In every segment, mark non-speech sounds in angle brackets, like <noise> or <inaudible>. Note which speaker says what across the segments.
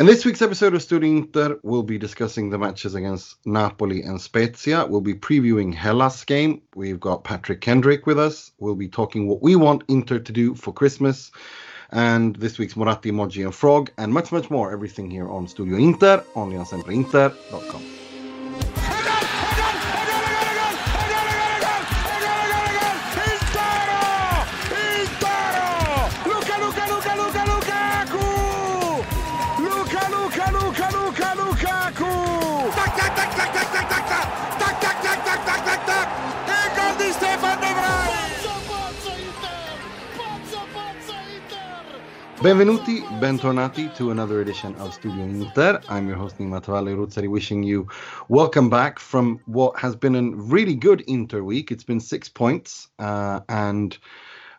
Speaker 1: In this week's episode of Studio Inter, we'll be discussing the matches against Napoli and Spezia. We'll be previewing Hellas game. We've got Patrick Kendrick with us. We'll be talking what we want Inter to do for Christmas. And this week's Moratti, Emoji, and Frog, and much, much more. Everything here on Studio Inter, only on sempreinter.com. Benvenuti, bentornati to another edition of Studio Inter. I'm your host Nima Tavallaey Roodsari, wishing you welcome back from what has been a really good Inter week. It's been six points uh, and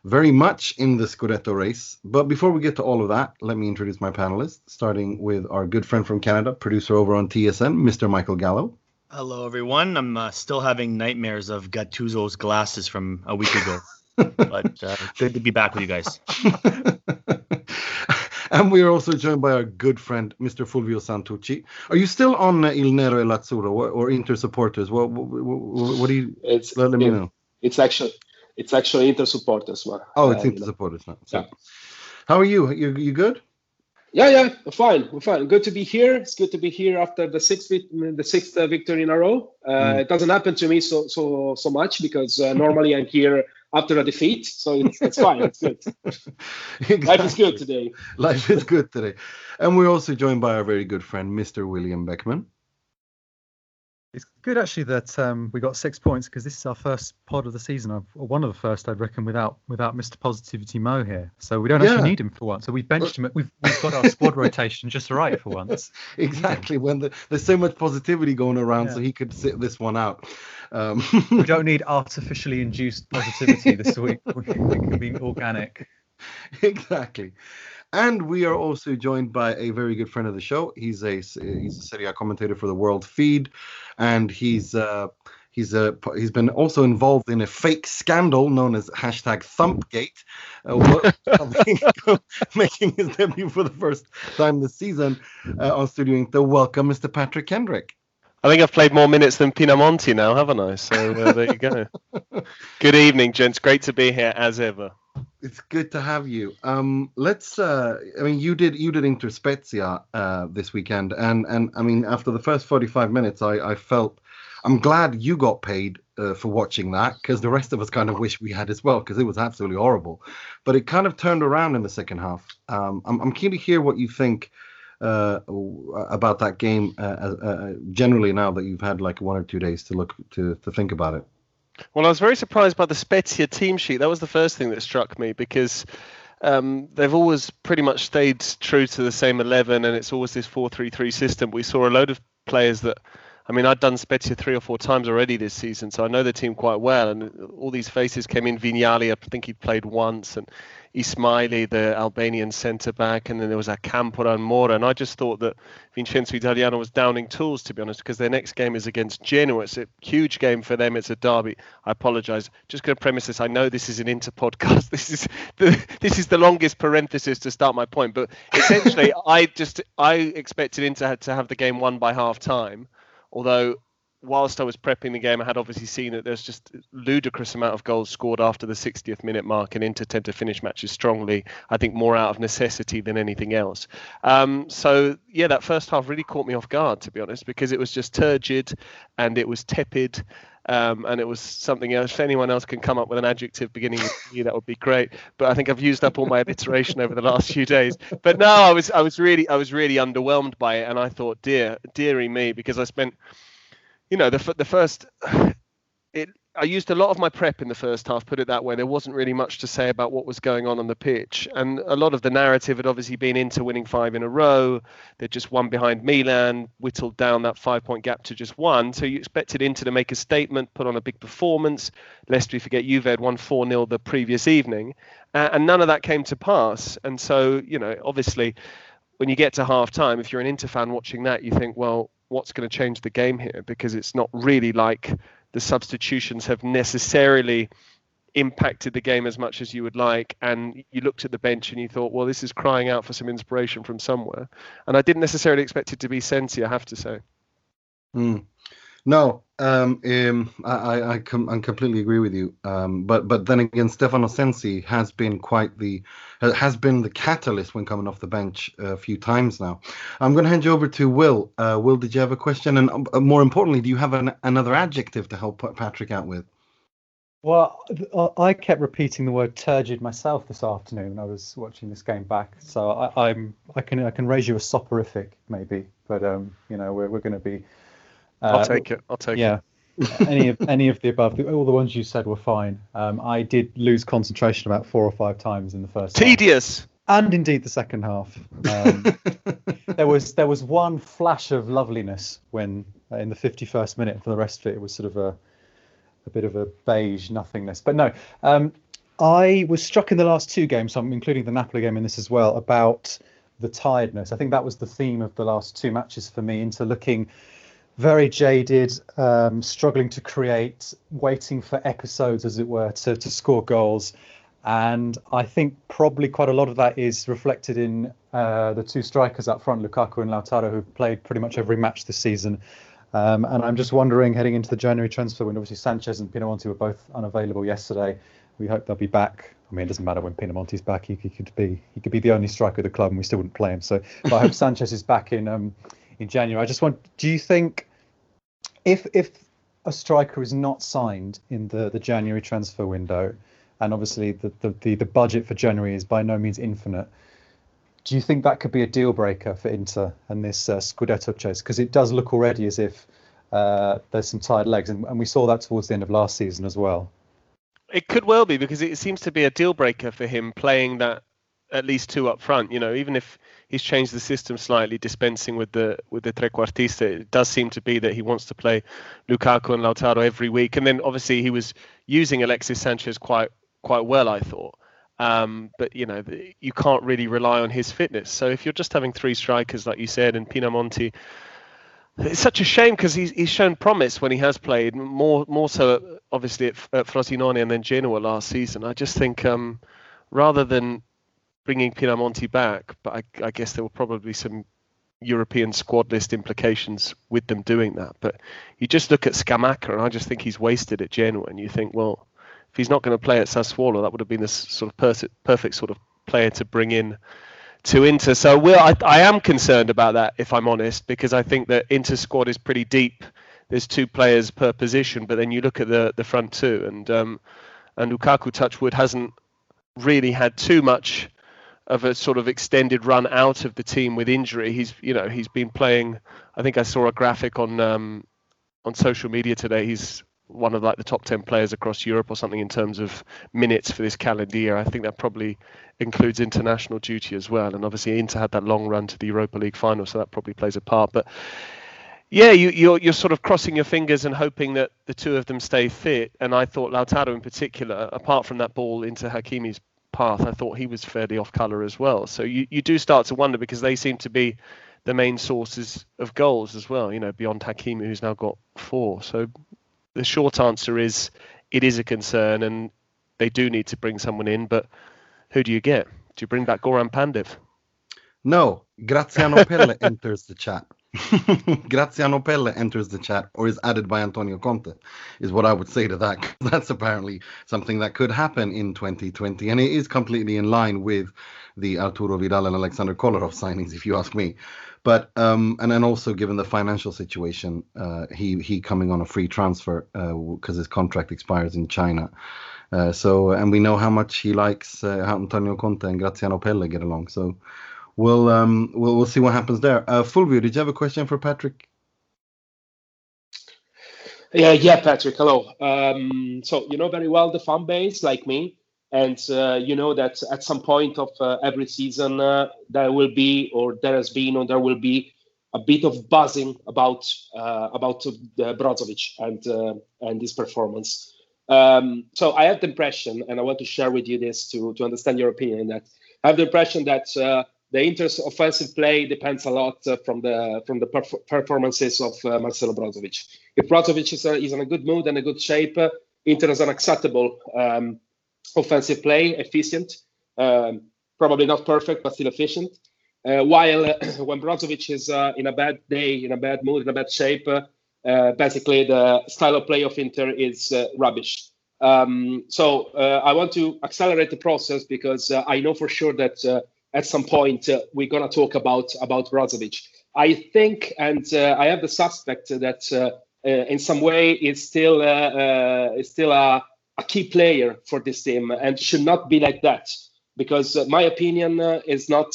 Speaker 1: very much in the Scudetto race. But before we get to all of that, let me introduce my panelists, starting with our good friend from Canada, producer over on TSN, Mr. Michael Gallo.
Speaker 2: Hello, everyone. I'm uh, still having nightmares of Gattuso's glasses from a week ago. <laughs> but uh, good to be back with you guys. <laughs>
Speaker 1: and we are also joined by our good friend, Mr. Fulvio Santucci. Are you still on uh, Il Nero e Lazzurro or, or Inter supporters? What, what, what, what do you?
Speaker 3: It's,
Speaker 1: let, let me know.
Speaker 3: It's actually it's actually Inter supporters. Well,
Speaker 1: oh, it's uh, Inter supporters now. So. Yeah. How are you? You you good?
Speaker 3: Yeah, yeah, fine, we're fine. Good to be here. It's good to be here after the sixth the sixth uh, victory in a row. Uh, mm. It doesn't happen to me so so so much because uh, normally I'm here after a defeat. So it's, it's fine. It's good. <laughs> exactly. Life is good today.
Speaker 1: Life is good today. And we're also joined by our very good friend, Mr. William Beckman.
Speaker 4: It's good actually that um, we got six points because this is our first pod of the season, or one of the first, I'd reckon, without without Mr. Positivity Mo here. So we don't yeah. actually need him for once. So we've benched him. We've we've got our squad <laughs> rotation just right for once. <laughs>
Speaker 1: Exactly. When the, there's so much positivity going around, yeah. so he could sit this one out.
Speaker 4: Um, <laughs> we don't need artificially induced positivity this week. We can be organic.
Speaker 1: Exactly. And we are also joined by a very good friend of the show. He's a he's a Serie A commentator for the World Feed, and he's uh, he's a he's been also involved in a fake scandal known as hashtag Thumpgate, uh, <laughs> <laughs> making his debut for the first time this season uh, on Studio Inter. Welcome, Mr. Patrick Kendrick.
Speaker 5: I think I've played more minutes than Pinamonti now, haven't I? So uh, there you go. <laughs> Good evening, gents. Great to be here as ever.
Speaker 1: It's good to have you. Um, let's. Uh, I mean, you did you did Inter Spezia uh, this weekend, and and I mean, after the first forty five minutes, I I felt. I'm glad you got paid uh, for watching that because the rest of us kind of wish we had as well because it was absolutely horrible. But it kind of turned around in the second half. Um, I'm, I'm keen to hear what you think uh, about that game uh, uh, generally now that you've had like one or two days to look to to think about it.
Speaker 5: Well, I was very surprised by the Spezia team sheet. That was the first thing that struck me because um, they've always pretty much stayed true to the same 11, and it's always this 4 3 3 system. We saw a load of players that, I mean, I'd done Spezia three or four times already this season, so I know the team quite well. And all these faces came in. Vignali, I think he'd played once, and Ismaili, the Albanian centre back, and then there was Acampora and Mora. And I just thought that Vincenzo Italiano was downing tools, to be honest, because their next game is against Genoa. It's a huge game for them. It's a derby. I apologise. Just going to premise this. I know this is an inter podcast. <laughs> This is the this is the longest parenthesis to start my point. But essentially, <laughs> I just I expected Inter to have the game won by half time, although whilst I was prepping the game, I had obviously seen that there's just ludicrous amount of goals scored after the 60th minute mark, and Inter tend to finish matches strongly. I think more out of necessity than anything else. Um, so yeah, that first half really caught me off guard, to be honest, because it was just turgid and it was tepid. Um, and it was something else. If anyone else can come up with an adjective beginning with E, that would be great. But I think I've used up all my alliteration over the last few days. But no, I was I was really I was really underwhelmed by it, and I thought, dear, dearie me, because I spent you know, the the first <sighs> it I used a lot of my prep in the first half, put it that way. There wasn't really much to say about what was going on on the pitch. And a lot of the narrative had obviously been Inter winning five in a row. They'd just won behind Milan, whittled down that five point gap to just one. So you expected Inter to make a statement, put on a big performance. Lest we forget, Juve had won 4 0 the previous evening. Uh, and none of that came to pass. And so, you know, obviously, when you get to half time, if you're an Inter fan watching that, you think, well, what's going to change the game here because it's not really like the substitutions have necessarily impacted the game as much as you would like and you looked at the bench and you thought well this is crying out for some inspiration from somewhere and i didn't necessarily expect it to be sensi i have to say
Speaker 1: mm. No um, um, I, I, I, com- I, completely agree with you. Um, but but then again, Stefano Sensi has been quite the has been the catalyst when coming off the bench a few times now. I'm going to hand you over to Will. Uh, Will, did you have a question? And uh, more importantly, do you have an, another adjective to help Patrick out with?
Speaker 4: Well, I kept repeating the word turgid myself this afternoon. I was watching this game back, so I, am I can I can raise you a soporific maybe, but um, you know we're we're going to be.
Speaker 5: Uh, I'll take it. I'll take
Speaker 4: yeah.
Speaker 5: it. <laughs>
Speaker 4: any of any of the above, all the ones you said were fine. Um, I did lose concentration about four or five times in the first.
Speaker 5: Tedious.
Speaker 4: Half, and indeed the second half. Um, <laughs> there was there was one flash of loveliness when uh, in the 51st minute. For the rest of it, it was sort of a a bit of a beige nothingness. But no, um, I was struck in the last two games, so I'm including the Napoli game in this as well, about the tiredness. I think that was the theme of the last two matches for me, Inter looking very jaded, um, struggling to create, waiting for episodes, as it were, to, to score goals. And I think probably quite a lot of that is reflected in uh, the two strikers up front, Lukaku and Lautaro, who've played pretty much every match this season. Um, and I'm just wondering, heading into the January transfer window, obviously Sanchez and Pinamonti were both unavailable yesterday. We hope they'll be back. I mean, it doesn't matter when Pinamonti's back. He, he, could be he could be the only striker of the club, and we still wouldn't play him. So, but I hope <laughs> Sanchez is back in um, in January. I just want. Do you think if if a striker is not signed in the the January transfer window, and obviously the the, the, the budget for January is by no means infinite, do you think that could be a deal breaker for Inter and this uh, Scudetto chase? Because it does look already as if uh, there's some tired legs, and, and we saw that towards the end of last season as well.
Speaker 5: It could well be because it seems to be a deal breaker for him playing that at least two up front. You know, even if he's changed the system slightly, dispensing with the with the trequartista, it does seem to be that he wants to play Lukaku and Lautaro every week. And then obviously he was using Alexis Sanchez quite quite well, I thought. Um, but you know, you can't really rely on his fitness. So if you're just having three strikers, like you said, and Pinamonti, it's such a shame because he's, he's shown promise when he has played more more so obviously at, at Frosinone and then Genoa last season. I just think um, rather than bringing Pinamonti back, but I, I guess there were probably some European squad list implications with them doing that. But you just look at Scamacca, and I just think he's wasted at Genoa, and you think, well, if he's not going to play at Sassuolo, that would have been the sort of perfect, perfect sort of player to bring in to Inter. So I, I am concerned about that, if I'm honest, because I think that Inter squad is pretty deep. There's two players per position, but then you look at the the front two, and um, and Lukaku Touchwood hasn't really had too much of a sort of extended run out of the team with injury. He's you know he's been playing. I think I saw a graphic on um, on social media today. He's one of like the top 10 players across Europe or something in terms of minutes for this calendar year. I think that probably includes international duty as well. And obviously Inter had that long run to the Europa League final, so that probably plays a part. But yeah, you, you're you're sort of crossing your fingers and hoping that the two of them stay fit. And I thought Lautaro in particular, apart from that ball into Hakimi's path, I thought he was fairly off colour as well. So you, you do start to wonder because they seem to be the main sources of goals as well, you know, beyond Hakimi, who's now got four. So the short answer is it is a concern, and they do need to bring someone in. But who do you get? Do you bring back Goran Pandev?
Speaker 1: No, Graziano Pelle <laughs> enters the chat. <laughs> Graziano Pelle enters the chat or is added by Antonio Conte, is what I would say to that. <laughs> That's apparently something that could happen in 2020, and it is completely in line with the Arturo Vidal and Alexander Kolarov signings, if you ask me. But um, and then also given the financial situation, uh, he he coming on a free transfer because uh, his contract expires in China. Uh, so and we know how much he likes uh, how Antonio Conte and Graziano Pelle get along. So we'll um we'll we'll see what happens there. Uh, Fulvio, did you have a question for Patrick?
Speaker 3: Yeah, yeah, Patrick. Hello. Um, so you know very well the fan base, like me and uh, you know that at some point of uh, every season uh, there will be or there has been or there will be a bit of buzzing about uh, about Brozovic and uh, and his performance. Um, so I have the impression, and I want to share with you this to to understand your opinion. That I have the impression that uh, the Inter's offensive play depends a lot from the from the perf- performances of Marcelo Brozovic. If Brozovic is, is in a good mood and a good shape Inter has an acceptable um, offensive play, efficient, um, probably not perfect, but still efficient. Uh, while uh, <clears throat> when Brozovic is uh, in a bad day, in a bad mood, in a bad shape, uh, uh, basically the style of play of Inter is uh, rubbish. Um, so I want to accelerate the process because I know for sure that at some point we're gonna talk about about Brozovic. I think, and I have the suspect that in some way is still is still a, a key player for this team and should not be like that because my opinion is not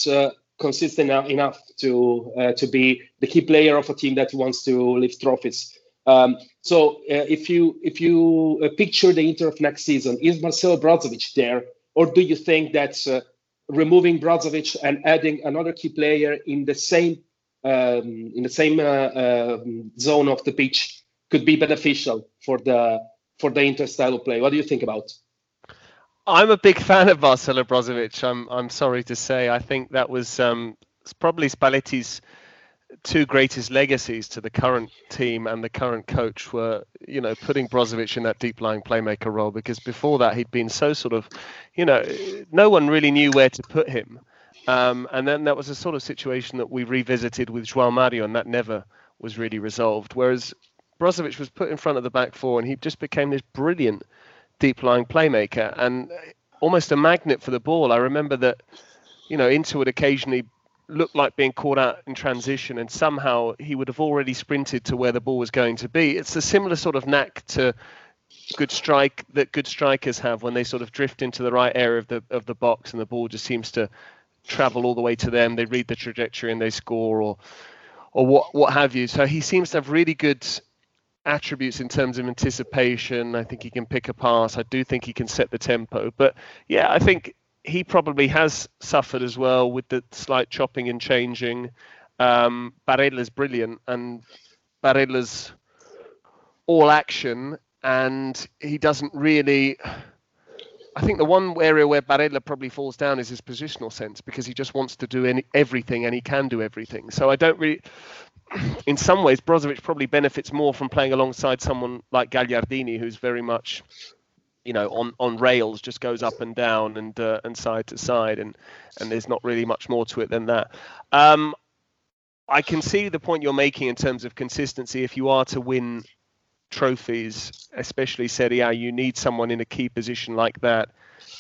Speaker 3: consistent enough to uh, to be the key player of a team that wants to lift trophies. Um, so uh, if you if you uh, picture the Inter of next season, is Marcelo Brozovic there, or do you think that uh, removing Brozovic and adding another key player in the same um, in the same uh, um, zone of the pitch could be beneficial for the for the Inter style of play? What do you think about?
Speaker 5: I'm a big fan of Marcelo Brozovic. I'm I'm sorry to say. I think that was um, probably Spalletti's two greatest legacies to the current team and the current coach were, you know, putting Brozovic in that deep lying playmaker role because before that he'd been so sort of, you know, no one really knew where to put him. Um, and then that was a sort of situation that we revisited with João Mario, and that never was really resolved. Whereas Brozovic was put in front of the back four, and he just became this brilliant deep lying playmaker and almost a magnet for the ball. I remember that, you know, Inter would occasionally look like being caught out in transition and somehow he would have already sprinted to where the ball was going to be. It's a similar sort of knack to good strike that good strikers have when they sort of drift into the right area of the of the box and the ball just seems to travel all the way to them. They read the trajectory and they score or or what what have you. So he seems to have really good attributes in terms of anticipation. I think he can pick a pass. I do think he can set the tempo. But yeah, I think he probably has suffered as well with the slight chopping and changing. Um, Barella's brilliant, and Barella's all action, and he doesn't really. I think the one area where Barella probably falls down is his positional sense because he just wants to do any, everything and he can do everything. So I don't really <clears throat> in some ways, Brozovic probably benefits more from playing alongside someone like Gagliardini, who's very much, you know, on, on rails, just goes up and down and uh, and side to side, and and there's not really much more to it than that. Um, I can see the point you're making in terms of consistency. If you are to win trophies, especially Serie A, you need someone in a key position like that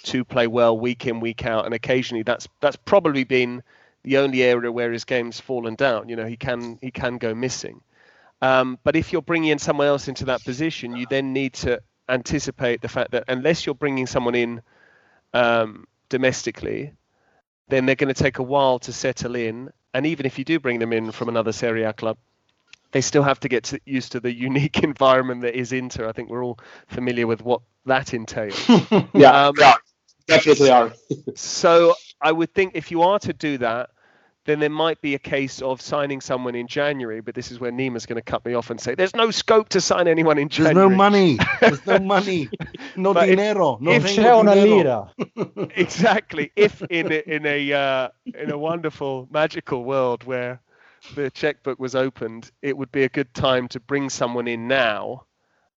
Speaker 5: to play well week in week out, and occasionally that's that's probably been the only area where his game's fallen down. You know, he can he can go missing. Um, but if you're bringing in someone else into that position, you then need to anticipate the fact that unless you're bringing someone in um, domestically, then they're going to take a while to settle in. And even if you do bring them in from another Serie A club, they still have to get to, used to the <laughs> unique environment that is Inter. I think we're all familiar with what that entails. <laughs>
Speaker 3: yeah, um, yeah, definitely are. <laughs>
Speaker 5: so I would think if you are to do that, then there might be a case of signing someone in January. But this is where Nima's going to cut me off and say, "There's no scope to sign anyone in January.
Speaker 1: There's no money. There's no <laughs> money. No dinero. No if dinero. <laughs>
Speaker 5: exactly. If in a, in a uh, in a wonderful magical world where the checkbook was opened, it would be a good time to bring someone in now,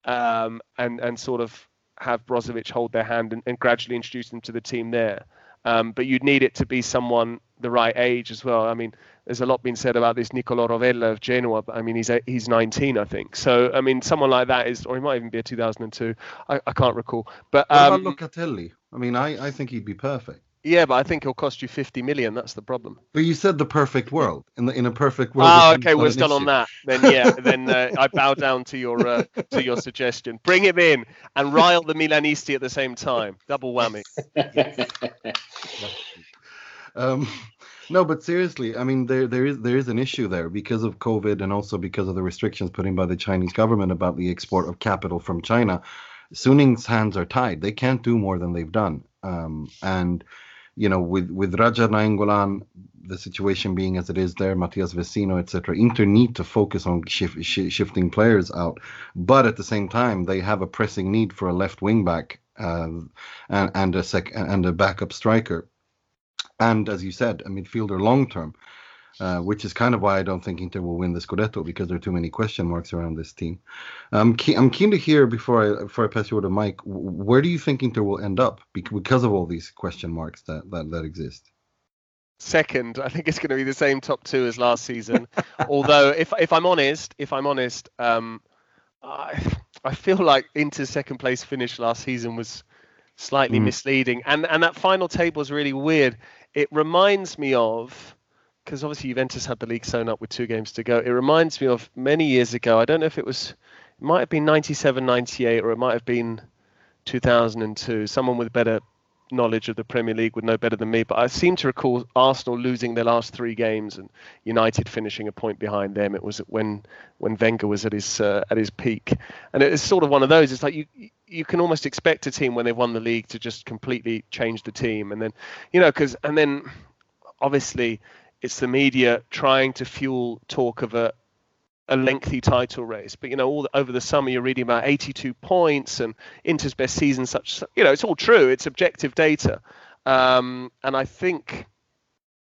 Speaker 5: um, and and sort of have Brozovic hold their hand and, and gradually introduce them to the team there. Um, but you'd need it to be someone the right age as well. I mean, there's a lot being said about this Nicolò Rovella of Genoa, but I mean, he's he's 19, I think. So, I mean, someone like that is, or he might even be a 2002. I, I can't recall. But
Speaker 1: um, what about Locatelli? I mean, I, I think he'd be perfect.
Speaker 5: Yeah, but I think it'll cost you 50 million. That's the problem.
Speaker 1: But you said the perfect world. In the in a perfect world.
Speaker 5: Oh, okay, we're still on that. Then yeah, <laughs> then uh, I bow down to your uh, to your suggestion. Bring him in and rile the Milanisti at the same time. Double whammy. <laughs>
Speaker 1: um, no, but seriously, I mean, there there is there is an issue there because of COVID and also because of the restrictions put in by the Chinese government about the export of capital from China. Suning's hands are tied. They can't do more than they've done. Um, and you know, with with Radja Nainggolan, the situation being as it is there, Matias Vecino, etc. Inter need to focus on shif- sh- shifting players out, but at the same time, they have a pressing need for a left wing back uh, and, and a sec and a backup striker, and as you said, a midfielder long term. Uh, which is kind of why I don't think Inter will win the Scudetto because there are too many question marks around this team. Um, I'm keen to hear before I before I pass you over to Mike, where do you think Inter will end up because of all these question marks that that, that exist?
Speaker 5: Second, I think it's going to be the same top two as last season. <laughs> Although, if if I'm honest, if I'm honest, um, I I feel like Inter's second place finish last season was slightly mm. misleading, and and that final table is really weird. It reminds me of because obviously Juventus had the league sewn up with two games to go. It reminds me of many years ago. I don't know if it was, it might have been 97, 98, or it might have been 2002. Someone with better knowledge of the Premier League would know better than me, but I seem to recall Arsenal losing their last three games and United finishing a point behind them. It was when when Wenger was at his uh, at his peak, and it's sort of one of those. It's like you you can almost expect a team when they've won the league to just completely change the team, and then you know because and then obviously it's the media trying to fuel talk of a a lengthy title race. But you know, all the, over the summer you're reading about 82 points and Inter's best season. Such you know, it's all true. It's objective data, um, and I think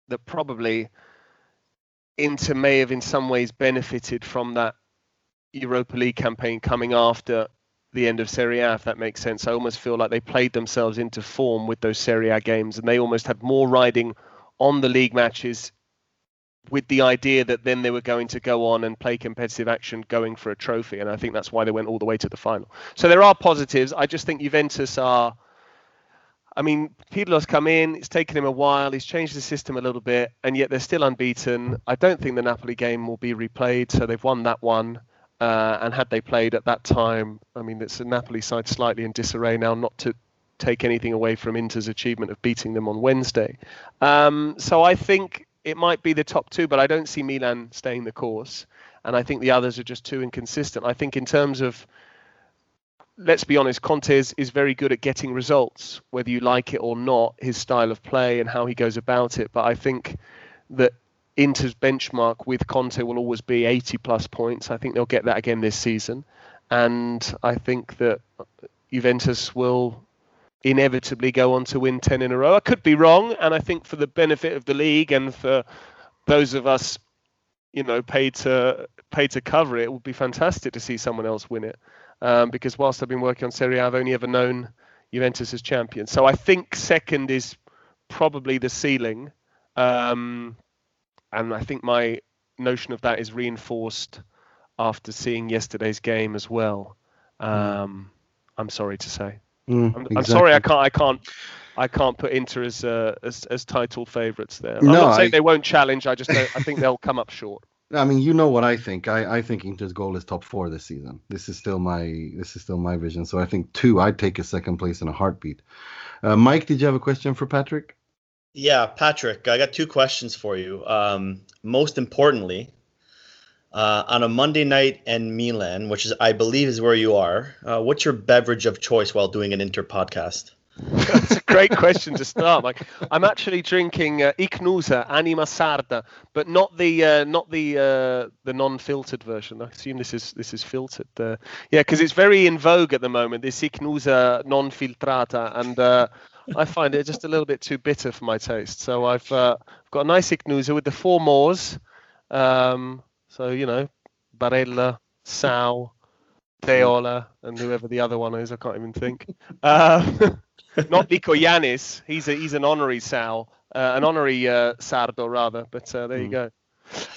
Speaker 5: that probably Inter may have in some ways benefited from that Europa League campaign coming after the end of Serie A, if that makes sense. I almost feel like they played themselves into form with those Serie A games, and they almost had more riding on the league matches with the idea that then they were going to go on and play competitive action going for a trophy. And I think that's why they went all the way to the final. So there are positives. I just think Juventus are. I mean, Pirlo's come in. It's taken him a while. He's changed the system a little bit, and yet they're still unbeaten. I don't think the Napoli game will be replayed, so they've won that one. Uh, and had they played at that time, I mean, it's a Napoli side slightly in disarray now, not to take anything away from Inter's achievement of beating them on Wednesday. Um, so I think it might be the top two, but I don't see Milan staying the course. And I think the others are just too inconsistent. I think in terms of, let's be honest, Conte is, is very good at getting results, whether you like it or not, his style of play and how he goes about it. But I think that Inter's benchmark with Conte will always be 80 plus points. I think they'll get that again this season. And I think that Juventus will inevitably go on to win 10 in a row. I could be wrong, and I think for the benefit of the league and for those of us, you know, paid to paid to cover it, it would be fantastic to see someone else win it. Um, because whilst I've been working on Serie A, I've only ever known Juventus as champion. So I think second is probably the ceiling, um, and I think my notion of that is reinforced after seeing yesterday's game as well. Hmm. Um, I'm sorry to say. Mm, I'm, exactly. I'm, sorry, I can't, I can't, I can't put Inter as uh, as, as title favourites there. I'm no, not saying I, they won't challenge. I just, I think they'll come up short. <laughs>
Speaker 1: I mean, you know what I think. I, I think Inter's goal is top four this season. This is still my this is still my vision. So I think two. I'd take a second place in a heartbeat. Uh, Mike, did you have a question for Patrick?
Speaker 2: Yeah, Patrick, I got two questions for you. Um, most importantly, uh, on a Monday night in Milan, which is I believe is where you are. Uh, what's your beverage of choice while doing an Inter podcast?
Speaker 5: That's a great question to start. Like, I'm actually drinking uh, Ichnusa Anima Sarda, but not the uh, not the uh, the non-filtered version. I assume this is this is filtered. Uh, yeah, because it's very in vogue at the moment. This Ichnusa non-filtrata, and uh, I find it just a little bit too bitter for my taste. So I've uh, got a nice Ichnusa with the four mores. Um, so you know, Barella, Sal, Deiola, and whoever the other one is, I can't even think. Uh, <laughs> <laughs> not Nico Yanis. He's a, he's an honorary Sal, uh, an honorary uh, Sardo rather. But uh, there mm. you hmm. go.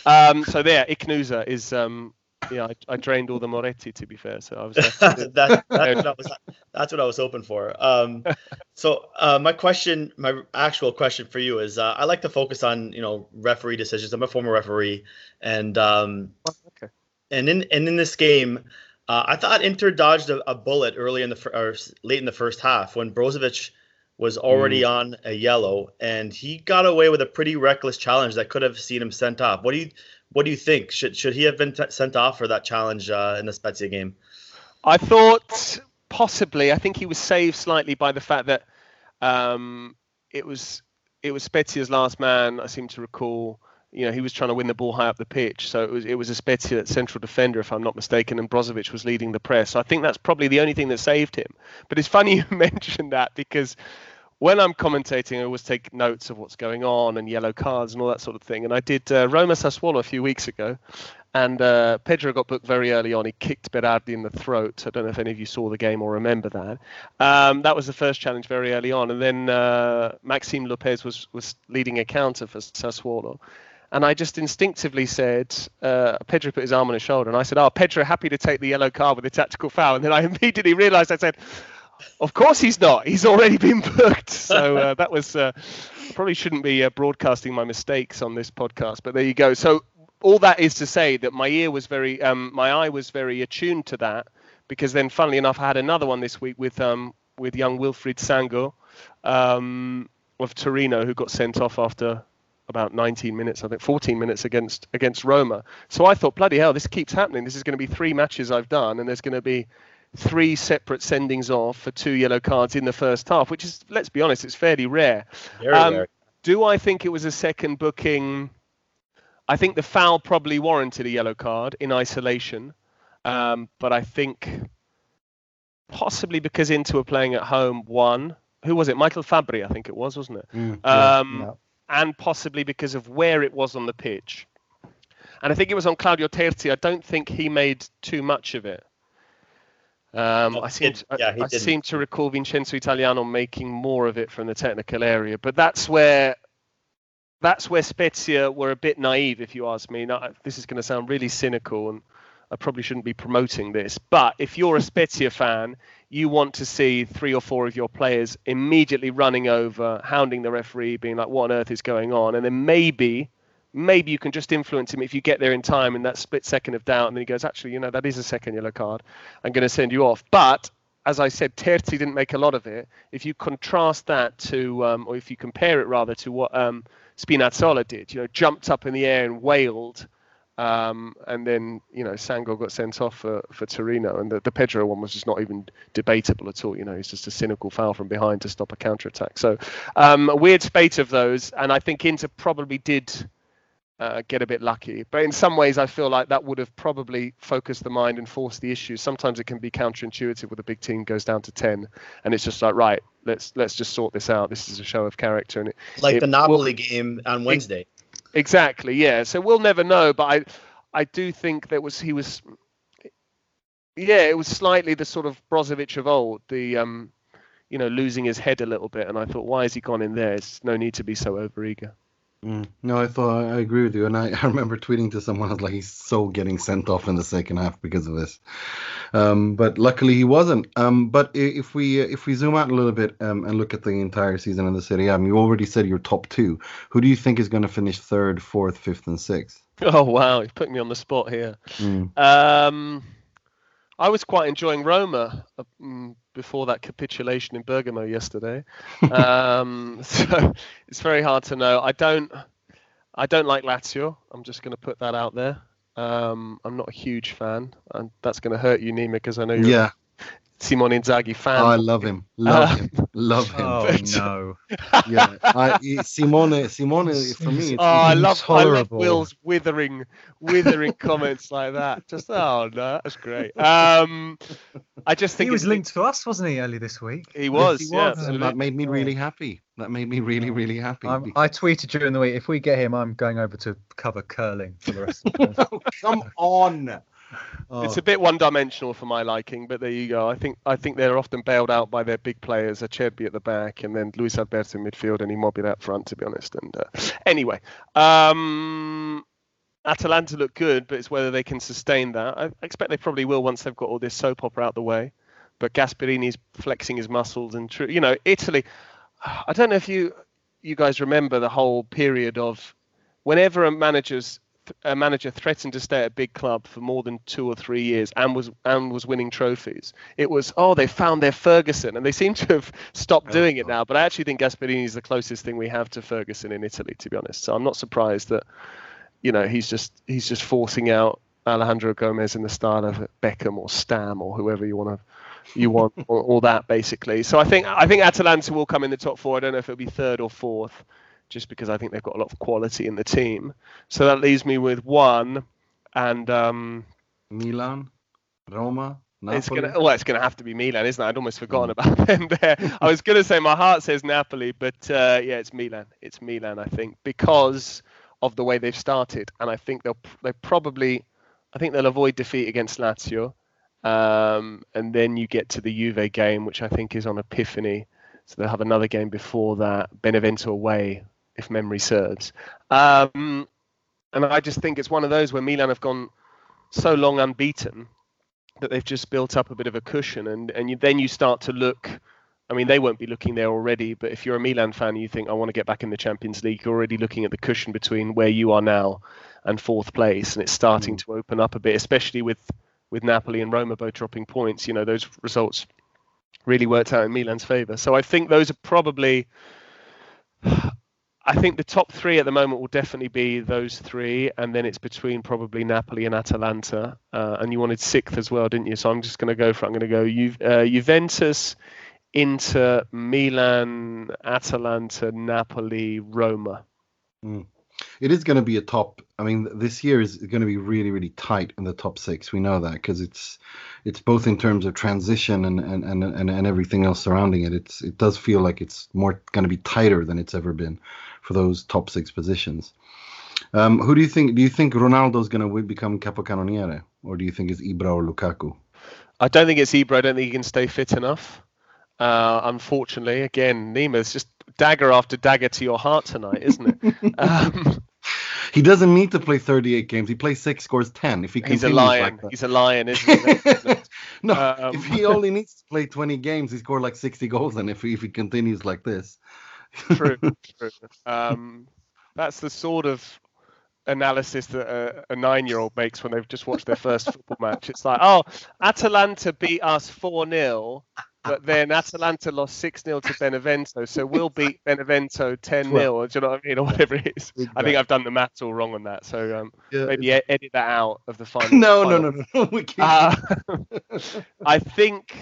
Speaker 5: Um, so there, Ichnusa is um, yeah, I, I, drained all the Moretti to be fair, so I was. <laughs> <laughs>
Speaker 2: that, that's, what I was that's what I was hoping for. Um, <laughs> so uh, my question, my actual question for you is, uh, I like to focus on you know referee decisions. I'm a former referee, and um, oh, okay. and in and in this game, uh, I thought Inter dodged a, a, bullet early in the or late in the first half when Brozovic was already mm. on a yellow, and he got away with a pretty reckless challenge that could have seen him sent off. What do you what do you think? Should should he have been t- sent off for that challenge uh, in the Spezia game?
Speaker 5: I thought possibly. I think he was saved slightly by the fact that um, it was it was Spezia's last man. I seem to recall. You know, he was trying to win the ball high up the pitch, so it was it was a Spezia central defender, if I'm not mistaken, and Brozovic was leading the press. So I think that's probably the only thing that saved him. But it's funny <laughs> you mentioned that because when I'm commentating, I always take notes of what's going on and yellow cards and all that sort of thing. And I did uh, Roma Sassuolo a few weeks ago, and uh, Pedro got booked very early on. He kicked Berardi in the throat. I don't know if any of you saw the game or remember that. Um, that was the first challenge very early on. And then uh, Maxime Lopez was, was leading a counter for Sassuolo. And I just instinctively said, uh, Pedro put his arm on his shoulder, and I said, "Oh, Pedro, happy to take the yellow card with a tactical foul." And then I <laughs> immediately realised I said, "Of course he's not. He's already <laughs> been booked." So uh, that was uh, probably shouldn't be uh, broadcasting my mistakes on this podcast, but there you go. So all that is to say that my ear was very, um, my eye was very attuned to that, because then, funnily enough, I had another one this week with um, with young Wilfried Singo um, of Torino, who got sent off after about 19 minutes, I think 14 minutes against against Roma. So I thought, bloody hell, this keeps happening. This is going to be three matches I've done, and there's going to be three separate sendings off for two yellow cards in the first half, which is, let's be honest, it's fairly rare.
Speaker 2: Very um, rare.
Speaker 5: Do I think it was a second booking? I think the foul probably warranted a yellow card in isolation, um, but I think possibly because Inter were playing at home, one. Who was it? Michael Fabbri, I think it was, wasn't it? Mm, yeah, um, yeah and possibly because of where it was on the pitch. And I think it was on Claudio Terzi. I don't think he made too much of it. Um, I, seem to, yeah, I, I seem to recall Vincenzo Italiano making more of it from the technical area, but that's where that's where Spezia were a bit naive, if you ask me. Now, this is going to sound really cynical, and I probably shouldn't be promoting this, but if you're a Spezia fan, you want to see three or four of your players immediately running over, hounding the referee, being like, "What on earth is going on?" And then maybe, maybe you can just influence him if you get there in time in that split second of doubt, and then he goes, "Actually, you know, that is a second yellow card. I'm going to send you off." But as I said, Terzi didn't make a lot of it. If you contrast that to, um, or if you compare it rather to what um, Spinazzola did, you know, jumped up in the air and wailed um, and then you know Singo got sent off for, for Torino, and the, the Pedro one was just not even debatable at all. You know, it's just a cynical foul from behind to stop a counter attack. So um, a weird spate of those, and I think Inter probably did uh, get a bit lucky. But in some ways, I feel like that would have probably focused the mind and forced the issue. Sometimes it can be counterintuitive with a big team goes down to ten, and it's just like right, let's let's just sort this out. This is a show of character, and it,
Speaker 2: like
Speaker 5: it,
Speaker 2: the Napoli game on Wednesday.
Speaker 5: Exactly. Yeah. So we'll never know, but I, I do think that was he was. Yeah, it was slightly the sort of Brozovic of old, the um, you know, losing his head a little bit, and I thought, why has he gone in there? There's no need to be so overeager.
Speaker 1: Mm. No, I thought I agree with you, and I, <laughs> I remember tweeting to someone I was like, he's so getting sent off in the second half because of this. Um, but luckily he wasn't. Um, but if we if we zoom out a little bit um, and look at the entire season in the Serie A, you already said your top two. Who do you think is going to finish third, fourth, fifth, and sixth? <laughs>
Speaker 5: Oh wow, you put me on the spot here. Mm. Um, I was quite enjoying Roma uh, mm, before that capitulation in Bergamo yesterday. <laughs> um, <laughs> so it's very hard to know. I don't. I don't like Lazio. I'm just going to put that out there. Um, I'm not a huge fan, and that's going to hurt you, Nima, because I know you're
Speaker 1: yeah.
Speaker 5: Simone Inzaghi fan.
Speaker 1: Oh, I love him. Love uh, him. Love him.
Speaker 4: Oh no. <laughs>
Speaker 1: yeah, I, Simone. Simone for me.
Speaker 5: oh, I love, I love Will's withering, withering <laughs> comments like that. Just oh no, that's great. Um, I just think
Speaker 4: he was linked to us, wasn't he, early this week?
Speaker 5: He was.
Speaker 1: Yes, he was, yeah, and that made me really happy. That made me really, really happy.
Speaker 4: I tweeted during the week, if we get him, I'm going over to cover curling for the rest of the <laughs>
Speaker 1: oh, Come on.
Speaker 5: Oh. It's a bit one-dimensional for my liking, but there you go. I think I think they're often bailed out by their big players, Acerbi at the back, and then Luis Alberto in midfield and Immobile up front. To be honest, and uh, anyway, um, Atalanta look good, but it's whether they can sustain that. I expect they probably will once they've got all this soap opera out the way. But Gasperini's flexing his muscles, and true, you know, Italy. I don't know if you you guys remember the whole period of whenever a manager's a manager threatened to stay at a big club for more than two or three years and was and was winning trophies. It was oh they found their Ferguson and they seem to have stopped oh, doing it now. But I actually think Gasperini is the closest thing we have to Ferguson in Italy, to be honest. So I'm not surprised that you know he's just he's just forcing out Alejandro Gomez in the style of Beckham or Stam or whoever you want to you want <laughs> or, all that basically. So I think I think Atalanta will come in the top four. I don't know if it'll be third or fourth just because I think they've got a lot of quality in the team. So that leaves me with one and um,
Speaker 1: Milan, Roma.
Speaker 5: Napoli? It's gonna, well, it's going to have to be Milan, isn't it? I'd almost forgotten mm. about <laughs> them there. I was going to say my heart says Napoli, but uh, yeah, it's Milan. It's Milan, I think, because of the way they've started, and I think they'll they probably, I think they'll avoid defeat against Lazio, um, and then you get to the Juve game, which I think is on Epiphany. So they'll have another game before that, Benevento away, if memory serves. Um, and I just think it's one of those where Milan have gone so long unbeaten that they've just built up a bit of a cushion, and and you, then you start to look. I mean, they won't be looking there already, but if you're a Milan fan and you think I want to get back in the Champions League, you're already looking at the cushion between where you are now and fourth place, and it's starting mm. to open up a bit, especially with with Napoli and Roma both dropping points. You know, those results really worked out in Milan's favour. So I think those are probably I think the top three at the moment will definitely be those three, and then it's between probably Napoli and Atalanta. Uh, and you wanted sixth as well, didn't you? So I'm just going to go for. I'm going to go Ju- uh, Juventus, Inter, Milan, Atalanta, Napoli, Roma.
Speaker 1: Mm. It is going to be a top. I mean, this year is going to be really, really tight in the top six. We know that because it's it's both in terms of transition and and, and and everything else surrounding it. It's it does feel like it's more going to be tighter than it's ever been for those top six positions. Um, who do you think? Do you think Ronaldo's going to become capocannoniere, or do you think it's Ibra or Lukaku?
Speaker 5: I don't think it's Ibra. I don't think he can stay fit enough. Uh, unfortunately, again, Nima's just dagger after dagger to your heart tonight, isn't it? <laughs> um,
Speaker 1: he doesn't need to play 38 games. He plays six, scores 10. If he
Speaker 5: he's a lion.
Speaker 1: Like
Speaker 5: he's a lion, isn't he? <laughs>
Speaker 1: no, um, if he only needs to play 20 games, he scored like 60 goals. Then if he, if he continues like this,
Speaker 5: true, <laughs> true. Um, that's the sort of analysis that a, a nine-year-old makes when they've just watched their first football match. It's like, oh, Atalanta beat us four 0 but then Atalanta lost 6 0 to Benevento, so we'll beat Benevento 10 0, do you know what I mean, or whatever it is. Exactly. I think I've done the maths all wrong on that, so um, yeah, maybe edit that out of the <laughs> final.
Speaker 1: no,
Speaker 5: final.
Speaker 1: no, no, no, <laughs> we can't. Uh,
Speaker 5: I think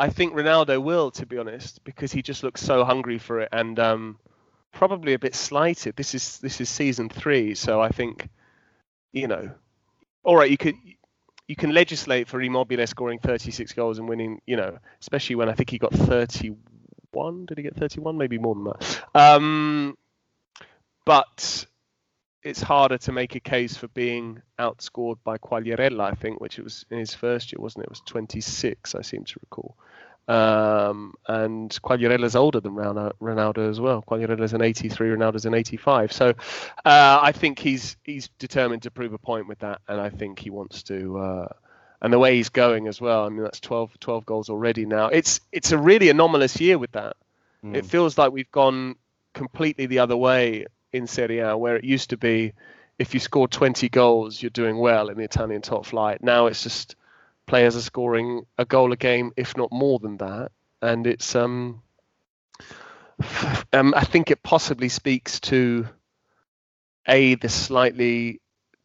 Speaker 5: I think Ronaldo will, to be honest, because he just looks so hungry for it and um, probably a bit slighted. This is this is season three, so I think, you know, all right, you could you can legislate for Immobile scoring 36 goals and winning, you know, especially when I think he got 31. Did he get 31? Maybe more than that. Um, but it's harder to make a case for being outscored by Quagliarella, I think, which it was in his first year, wasn't it? It was 26, I seem to recall. Um, and Quagliarella's older than Ronaldo as well. Quagliarella's an 83, Ronaldo's an 85. So uh, I think he's he's determined to prove a point with that, and I think he wants to. Uh, and the way he's going as well. I mean, that's 12, 12 goals already now. It's it's a really anomalous year with that. Mm. It feels like we've gone completely the other way in Serie A, where it used to be if you score 20 goals, you're doing well in the Italian top flight. Now it's just players are scoring a goal a game, if not more than that, and it's um, <sighs> um I think it possibly speaks to a the slightly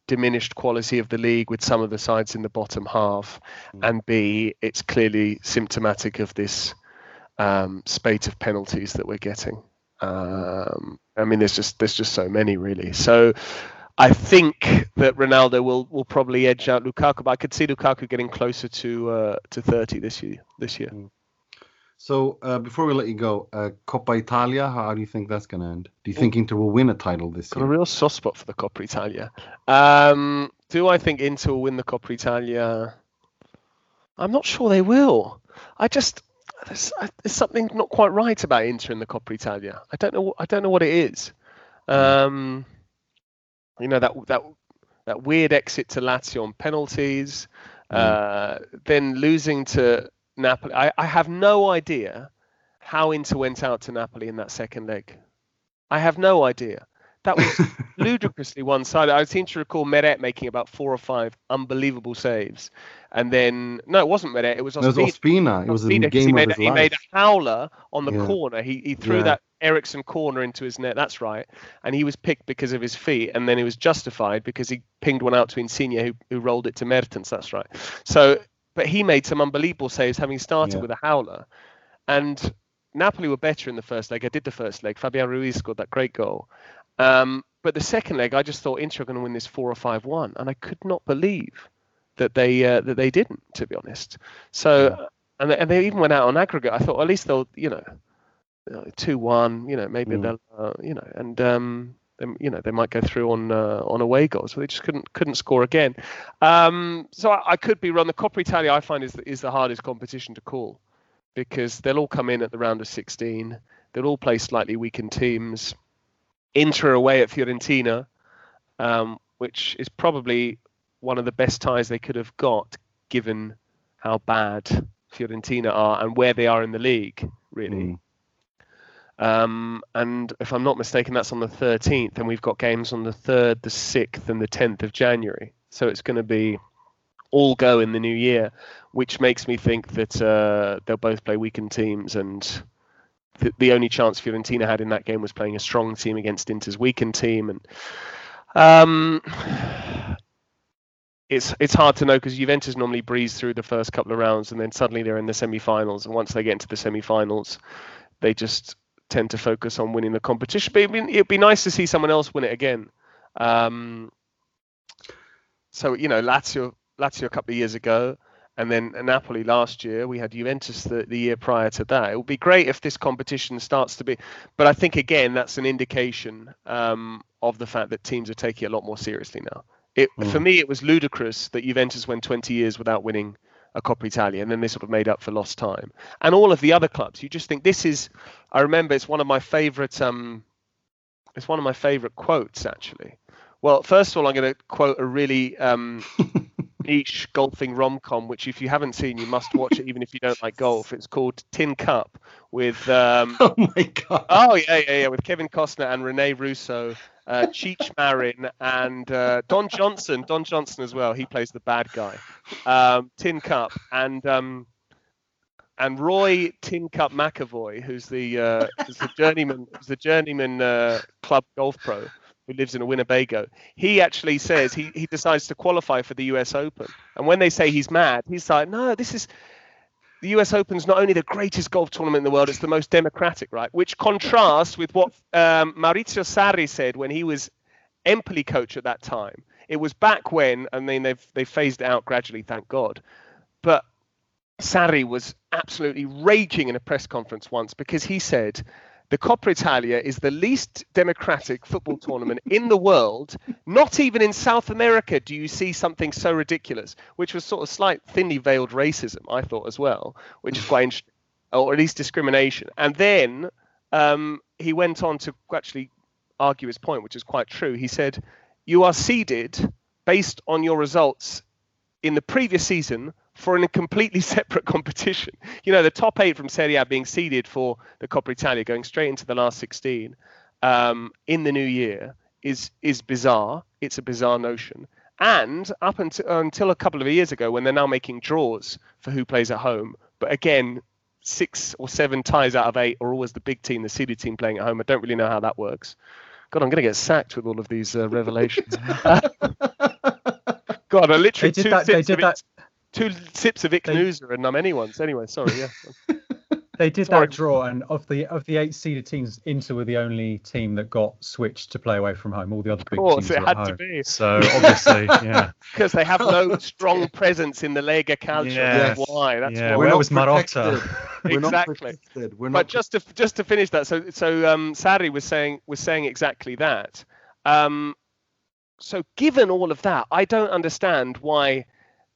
Speaker 5: diminished quality of the league with some of the sides in the bottom half, mm. and b it's clearly symptomatic of this um, spate of penalties that we're getting. Um, I mean, there's just there's just so many really. So I think that Ronaldo will, will probably edge out Lukaku, but I could see Lukaku getting closer to uh, to 30 this year. This year. Mm.
Speaker 1: So uh, before we let you go, uh, Coppa Italia, how do you think that's going to end? Do you think Inter will win a title this
Speaker 5: Got
Speaker 1: year?
Speaker 5: Got a real soft spot for the Coppa Italia. Um, do I think Inter will win the Coppa Italia? I'm not sure they will. I just there's, there's, something not quite right about Inter in the Coppa Italia. I don't know. I don't know what it is. Um, you know that that that weird exit to Lazio on penalties, mm. uh, then losing to Napoli. I, I have no idea how Inter went out to Napoli in that second leg. I have no idea. That was <laughs> ludicrously one-sided. I seem to recall Meret making about four or five unbelievable saves, and then no, it wasn't Meret. It was Ospina.
Speaker 1: It was Ospina. It was a game he
Speaker 5: made,
Speaker 1: of his
Speaker 5: he
Speaker 1: life.
Speaker 5: made a howler on the yeah. corner. He he threw yeah. that Eriksen corner into his net. That's right, and he was picked because of his feet, and then he was justified because he pinged one out to Insigne, who who rolled it to Mertens. That's right. So, but he made some unbelievable saves, having started yeah. with a howler, and. Napoli were better in the first leg. I did the first leg. Fabian Ruiz scored that great goal. Um, but the second leg, I just thought Inter are going to win this four or five one, and I could not believe that they uh, that they didn't, to be honest. So yeah. and they, and they even went out on aggregate. I thought well, at least they'll you know two one, you know maybe mm. they'll uh, you know and um, you know they might go through on uh, on away goals, but they just couldn't couldn't score again. Um, so I, I, could be wrong. The Coppa Italia I find is the, is the hardest competition to call because they'll all come in at the round of 16. They'll all play slightly weakened teams. Inter away at Fiorentina, um, which is probably one of the best ties they could have got given how bad Fiorentina are and where they are in the league, really. Mm. Um, and if I'm not mistaken, that's on the 13th, and we've got games on the 3rd, the 6th, and the 10th of January. So it's going to be all go in the new year, which makes me think that uh, they'll both play weakened teams. And th- the only chance Fiorentina had in that game was playing a strong team against Inter's weakened team. And um, it's it's hard to know because Juventus normally breeze through the first couple of rounds and then suddenly they're in the semi-finals. And once they get into the semi-finals, they just tend to focus on winning the competition. But it'd be, it'd be nice to see someone else win it again. Um, so you know, Lazio, Lazio a couple of years ago, and then Napoli last year. We had Juventus the, the year prior to that. It would be great if this competition starts to be, but I think again that's an indication um, of the fact that teams are taking it a lot more seriously now. It, mm. For me, it was ludicrous that Juventus went 20 years without winning a Coppa Italia, and then they sort of made up for lost time. And all of the other clubs, you just think this is. I remember it's one of my favourite. Um, it's one of my favourite quotes actually. Well, first of all, I'm going to quote a really um, <laughs> niche golfing rom com, which if you haven't seen, you must watch it, even if you don't like golf. It's called Tin Cup with. Um, <laughs>
Speaker 1: oh my god!
Speaker 5: Oh yeah, yeah, yeah, with Kevin Costner and Rene Russo uh, <laughs> Cheech Marin, and uh, Don Johnson. Don Johnson as well. He plays the bad guy. Um, Tin Cup and um, and Roy Tin Cup McAvoy, who's the uh, who's the journeyman, who's the journeyman uh, club golf pro who lives in a Winnebago. He actually says he, he decides to qualify for the U.S. Open, and when they say he's mad, he's like, no, this is the US Open's not only the greatest golf tournament in the world, it's the most democratic, right? Which contrasts with what um, Maurizio Sarri said when he was Empoli coach at that time. It was back when, I mean, they've they phased it out gradually, thank God. But Sarri was absolutely raging in a press conference once because he said the Coppa Italia is the least democratic football tournament in the world. Not even in South America do you see something so ridiculous, which was sort of slight thinly veiled racism, I thought as well, which is quite interesting, or at least discrimination. And then um, he went on to actually argue his point, which is quite true. He said, "You are seeded based on your results in the previous season for a completely <laughs> separate competition. You know, the top eight from Serie A being seeded for the Coppa Italia, going straight into the last 16 um, in the new year is is bizarre. It's a bizarre notion. And up until, until a couple of years ago, when they're now making draws for who plays at home, but again, six or seven ties out of eight are always the big team, the seeded team playing at home. I don't really know how that works. God, I'm going to get sacked with all of these uh, revelations. <laughs> <laughs> God, I literally
Speaker 4: they did that. They did that
Speaker 5: two sips of Ichnusa and I'm anyone's. Anyway, sorry, yeah. <laughs>
Speaker 4: they did sorry. that draw, and of the of the eight seeded teams, Inter were the only team that got switched to play away from home. All the other big
Speaker 5: course,
Speaker 4: teams
Speaker 5: it
Speaker 4: were
Speaker 5: had
Speaker 4: at
Speaker 5: to be.
Speaker 4: So obviously, <laughs> yeah,
Speaker 5: because they have no <laughs> strong presence in the Lega Calcio. Yes. That's why. That's
Speaker 4: yeah.
Speaker 5: why.
Speaker 4: Where was Marotta?
Speaker 5: exactly.
Speaker 1: We're
Speaker 5: but just to just to finish that, so so um, Sarri was saying was saying exactly that. Um, so given all of that, I don't understand why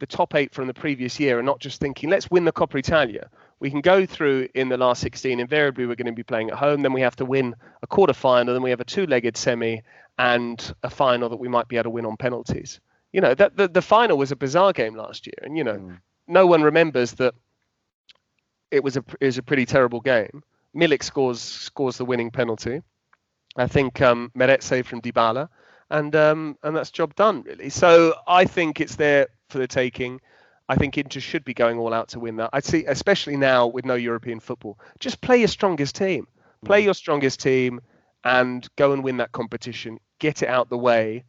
Speaker 5: the top eight from the previous year and not just thinking, let's win the Coppa Italia. We can go through in the last 16. Invariably, we're going to be playing at home. Then we have to win a quarter final. Then we have a two legged semi and a final that we might be able to win on penalties. You know, that the, the final was a bizarre game last year. And, you know, mm. no one remembers that it was a, it was a pretty terrible game. Milik scores scores the winning penalty. I think um, saved from Dybala, and um, and that's job done really. So I think it's there for the taking. I think Inter should be going all out to win that. I see, especially now with no European football. Just play your strongest team. Play mm. your strongest team and go and win that competition. Get it out the way.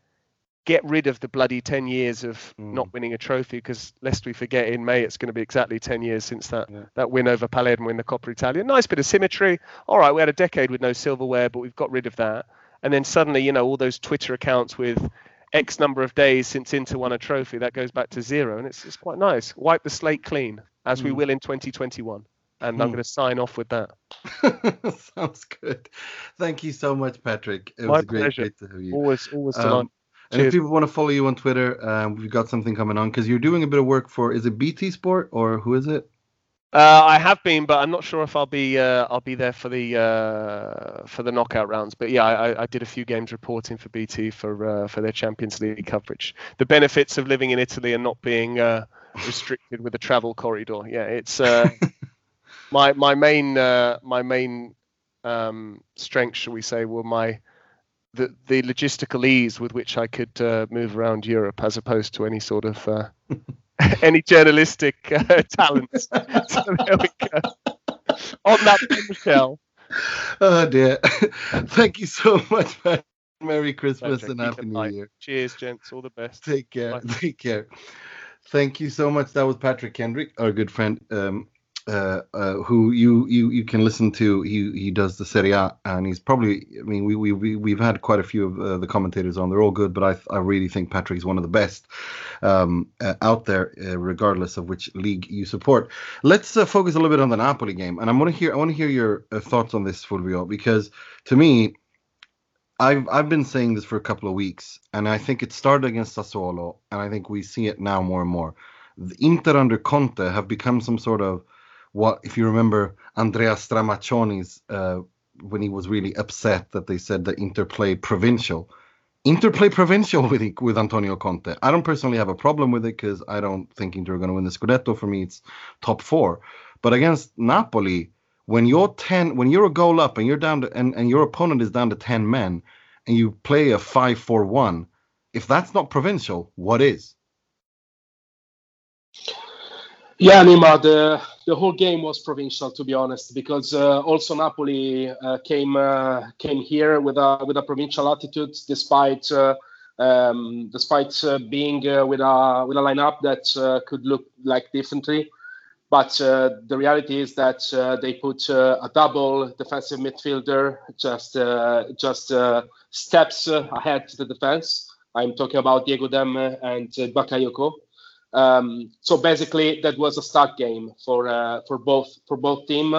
Speaker 5: Get rid of the bloody 10 years of mm. not winning a trophy because lest we forget in May it's going to be exactly 10 years since that, yeah. that win over Palermo in the Coppa Italia. Nice bit of symmetry. All right, we had a decade with no silverware, but we've got rid of that. And then suddenly, you know, all those Twitter accounts with X number of days since Inter won a trophy, that goes back to zero, and it's it's quite nice. Wipe the slate clean, as mm. we hmm. will in 2021. And. I'm hmm. going to sign off with that. <laughs>
Speaker 1: Sounds good. Thank you so much, Patrick. It My was great, great to have you.
Speaker 5: Always, always um,
Speaker 1: and if people want to follow you on Twitter, um, we've got something coming on because you're doing a bit of work for. Is it BT Sport or who is it?
Speaker 5: Uh, I have been, but I'm not sure if I'll be uh, I'll be there for the uh, for the knockout rounds. But yeah, I, I, did a few games reporting for BT for uh, for their Champions League coverage. The benefits of living in Italy and not being uh, restricted with a travel corridor. Yeah, it's uh, <laughs> my my main my main um, strength, shall we say, were my the the logistical ease with which I could move around Europe, as opposed to any sort of <laughs> <laughs> any journalistic uh, <laughs> talents. so there we go. On that bombshell.
Speaker 1: Oh dear. <laughs> Thank you so much, man. Merry Christmas and Happy New Year.
Speaker 5: Cheers, gents. All the best.
Speaker 1: Take care. Bye. Take care. Thank you so much. That was Patrick Kendrick, our good friend. Um, uh, uh, who you, you you can listen to. He he does the Serie A, and he's probably. I mean, we we we we've had quite a few of uh, the commentators on. They're all good, but I I really think Patrick is one of the best um, uh, out there, uh, regardless of which league you support. Let's focus a little bit on the Napoli game, and I want to hear I want to hear your thoughts on this, Fulvio, because to me. I've I've been saying this for a couple of weeks, and I think it started against Sassuolo, and I think we see it now more and more. The Inter under Conte have become some sort of what if you remember Andrea Stramaccioni's uh, when he was really upset that they said that Inter played provincial. Inter play provincial with with Antonio Conte. I don't personally have a problem with it because I don't think Inter are going to win the Scudetto. For me, it's top four. But against Napoli, when you're ten, when you're a goal up and you're down to, and, and your opponent is down to ten men, and you play a five-four-one, if that's not provincial, what is?
Speaker 3: Yeah, Nima, the the whole game was provincial, to be honest, because uh, also Napoli uh, came uh, came here with a with a provincial attitude, despite uh, um, despite uh, being uh, with a with a lineup that could look like differently. But the reality is that they put a double defensive midfielder just just steps ahead to the defense. I'm talking about Diego Demme and Bakayoko. Um, so basically, that was a start game for uh, for both for both team.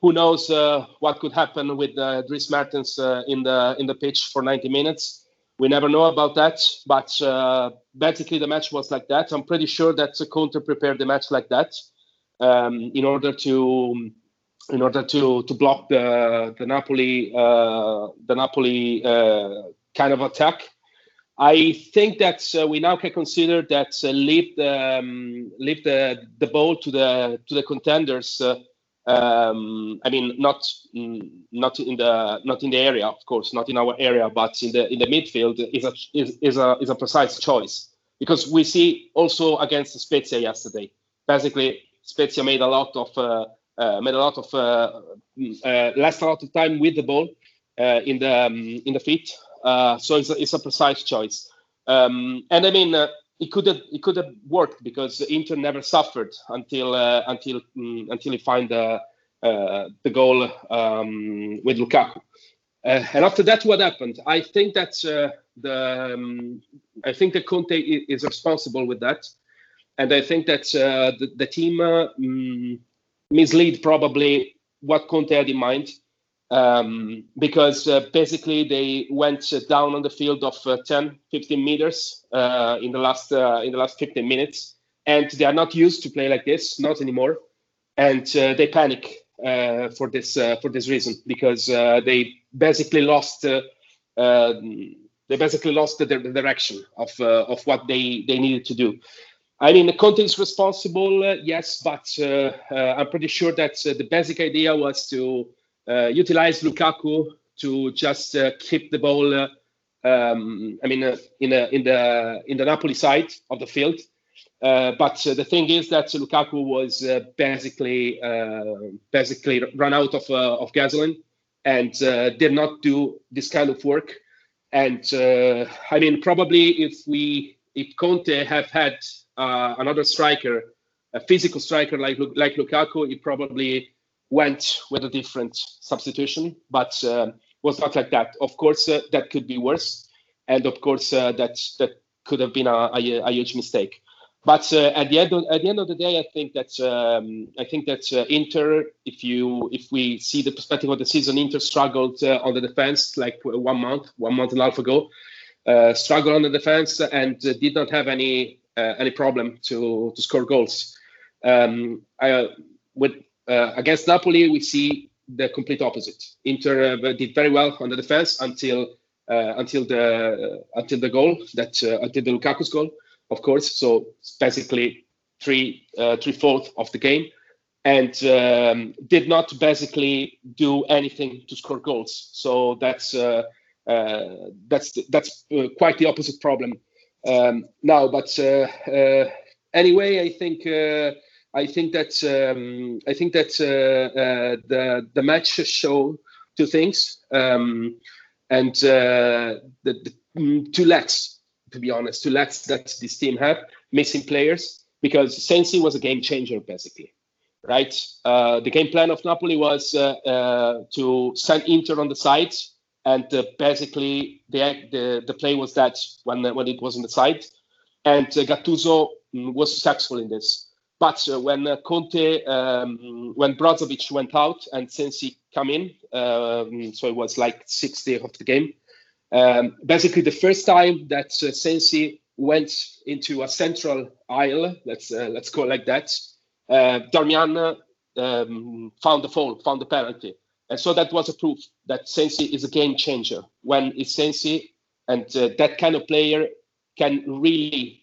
Speaker 3: Who knows uh, what could happen with uh, Dries Mertens uh, in the in the pitch for 90 minutes? We never know about that. But uh, basically, the match was like that. I'm pretty sure that Conte prepared the match like that um, in order to in order to to block the the Napoli uh, the Napoli kind of attack. I think that uh, we now can consider that uh, leave the um, leave the, the ball to the to the contenders. Uh, um, I mean, not not in the not in the area, of course, not in our area, but in the in the midfield is a is, is a is a precise choice because we see also against Spezia yesterday. Basically, Spezia made a lot of uh, uh, made a lot of uh, mm, uh, a lot of time with the ball in the um, in the feet uh, so it's a, it's a precise choice. Um, and I mean, uh, it could have it could have worked because Inter never suffered until uh, until um, until he find the uh, the goal um, with Lukaku. Uh, and after that, what happened? I think that the um, I think that Conte is responsible with that, and I think that the, the team mm, mislead probably what Conte had in mind um, because uh, basically they went uh, down on the field of uh, 10, 15 meters uh, in the last uh, in the last 15 minutes, and they are not used to play like this, not anymore, and uh, they panic for this for this reason. Because they basically lost um, they basically lost the, the direction of of what they they needed to do. I mean, the Conte is responsible, yes, but I'm pretty sure that the basic idea was to uh, Uh, utilize Lukaku to just uh, keep the ball. Uh, um, I mean, uh, in in the in the Napoli side of the field. Uh, but the thing is that Lukaku was basically basically run out of of gasoline and did not do this kind of work. And I mean, probably if we if Conte have had uh, another striker, a physical striker like like Lukaku, he probably went with a different substitution, but uh, was not like that. Of course, uh, that could be worse. and of course uh, that that could have been a, a, a huge mistake. But uh, at the end of, at the end of the day, I think that um, I think that uh, Inter, if you if we see the perspective of the season, Inter struggled uh, on the defense like one month, one month and a half ago, struggled on the defense and did not have any any problem to to score goals. Um, I, with against Napoli, we see the complete opposite. Inter did very well on the defense until until the until the goal that until the Lukaku's goal of course. So basically three uh, three fourths of the game, and um, did not basically do anything to score goals. So that's uh, uh, that's that's uh, quite the opposite problem um, now. But uh, uh, anyway, I think. I think that um, I think that the the match show two things, um, and the, the mm, two legs to be honest, two let that this team have missing players because Sensi was a game changer basically, right? Uh, the game plan of Napoli was uh, uh, to send Inter on the sides, and uh, basically the, the the play was that when when it was on the side, and uh, Gattuso mm, was successful in this. But uh, when Conte, um, when Brozovic went out and Sensi come in, um, so it was like 60 of the game. Um, basically, the first time that uh, Sensi went into a central aisle, let's uh, let's call it like that, uh, Darmian um, found the foul, found the penalty, and so that was a proof that Sensi is a game changer. When it's Sensi, and uh, that kind of player can really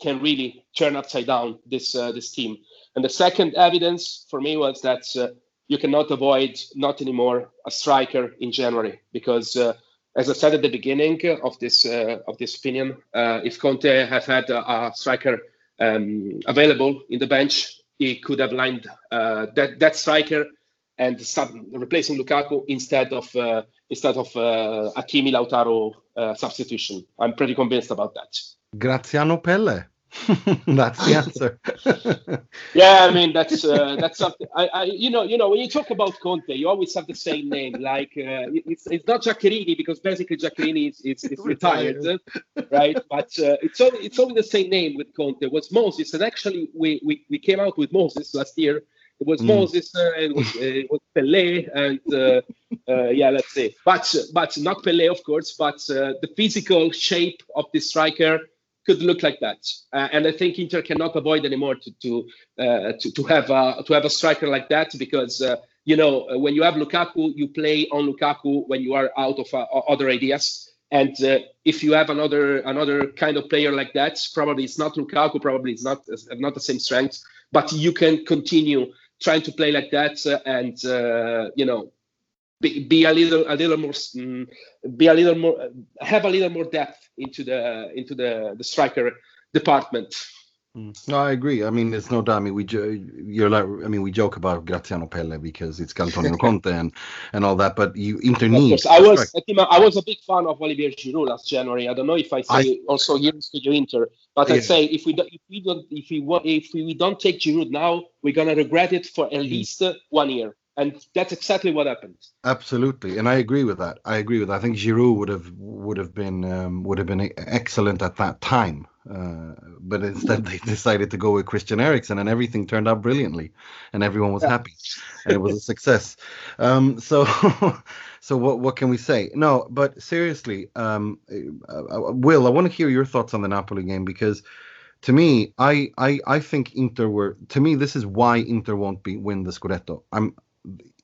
Speaker 3: can really turn upside down this uh, this team. And the second evidence for me was that uh, you cannot avoid not anymore a striker in January because uh, as I said at the beginning of this uh, of this opinion, uh, if Conte had had a, a striker um, available in the bench, he could have lined that that striker and start replacing Lukaku instead of uh, instead of uh, Hakimi Lautaro uh, substitution. I'm pretty convinced about that.
Speaker 1: Graziano Pelle. <laughs> that's the answer. <laughs>
Speaker 3: yeah, I mean that's uh, that's something. I, I, you know, you know, when you talk about Conte, you always have the same name. Like uh, it's it's not Giaccherini because basically Giaccherini is, is, is <laughs> retired, right? But uh, it's only it's only the same name with Conte. It was Moses, and actually we we, we came out with Moses last year. It was mm. Moses, uh, it was, uh, it was Pelle, and uh, uh, yeah, let's say, but but not Pelle, of course, but uh, the physical shape of the striker could look like that. Uh, and I think Inter cannot avoid anymore to to uh, to, to have a to have a striker like that because uh, you know uh, when you have Lukaku, you play on Lukaku when you are out of uh, other ideas. And uh, if you have another another kind of player like that, probably it's not Lukaku, probably it's not not the same strength, but you can continue trying to play like that and you know be, be a little a little more um, be a little more have a little more depth into the into the the striker department
Speaker 1: hmm. no, I agree. I mean, it's no doubt. I mean, we you're like, I mean, we joke about Graziano Pelle because it's Antonio <laughs> Conte and, and all that, but you Inter needs.
Speaker 3: I was I was a big fan of Olivier Giroud last January. I don't know if I say I, also here in Studio Inter, but yeah. I say if we don't, if we don't if we if we don't take Giroud now, we're gonna regret it for at hmm. least one year and that's exactly what happened.
Speaker 1: Absolutely, and I agree with that. I agree with that. I think Giroud would have would have been um, would have been excellent at that time, uh, but instead they <laughs> decided to go with Christian Eriksen, and everything turned out brilliantly, and everyone was yeah. happy, and it was a success. Um, so, <laughs> so what what can we say? No, but seriously, um, uh, uh Will, I want to hear your thoughts on the Napoli game because to me, I, I I think Inter were to me this is why Inter won't be win the Scudetto. I'm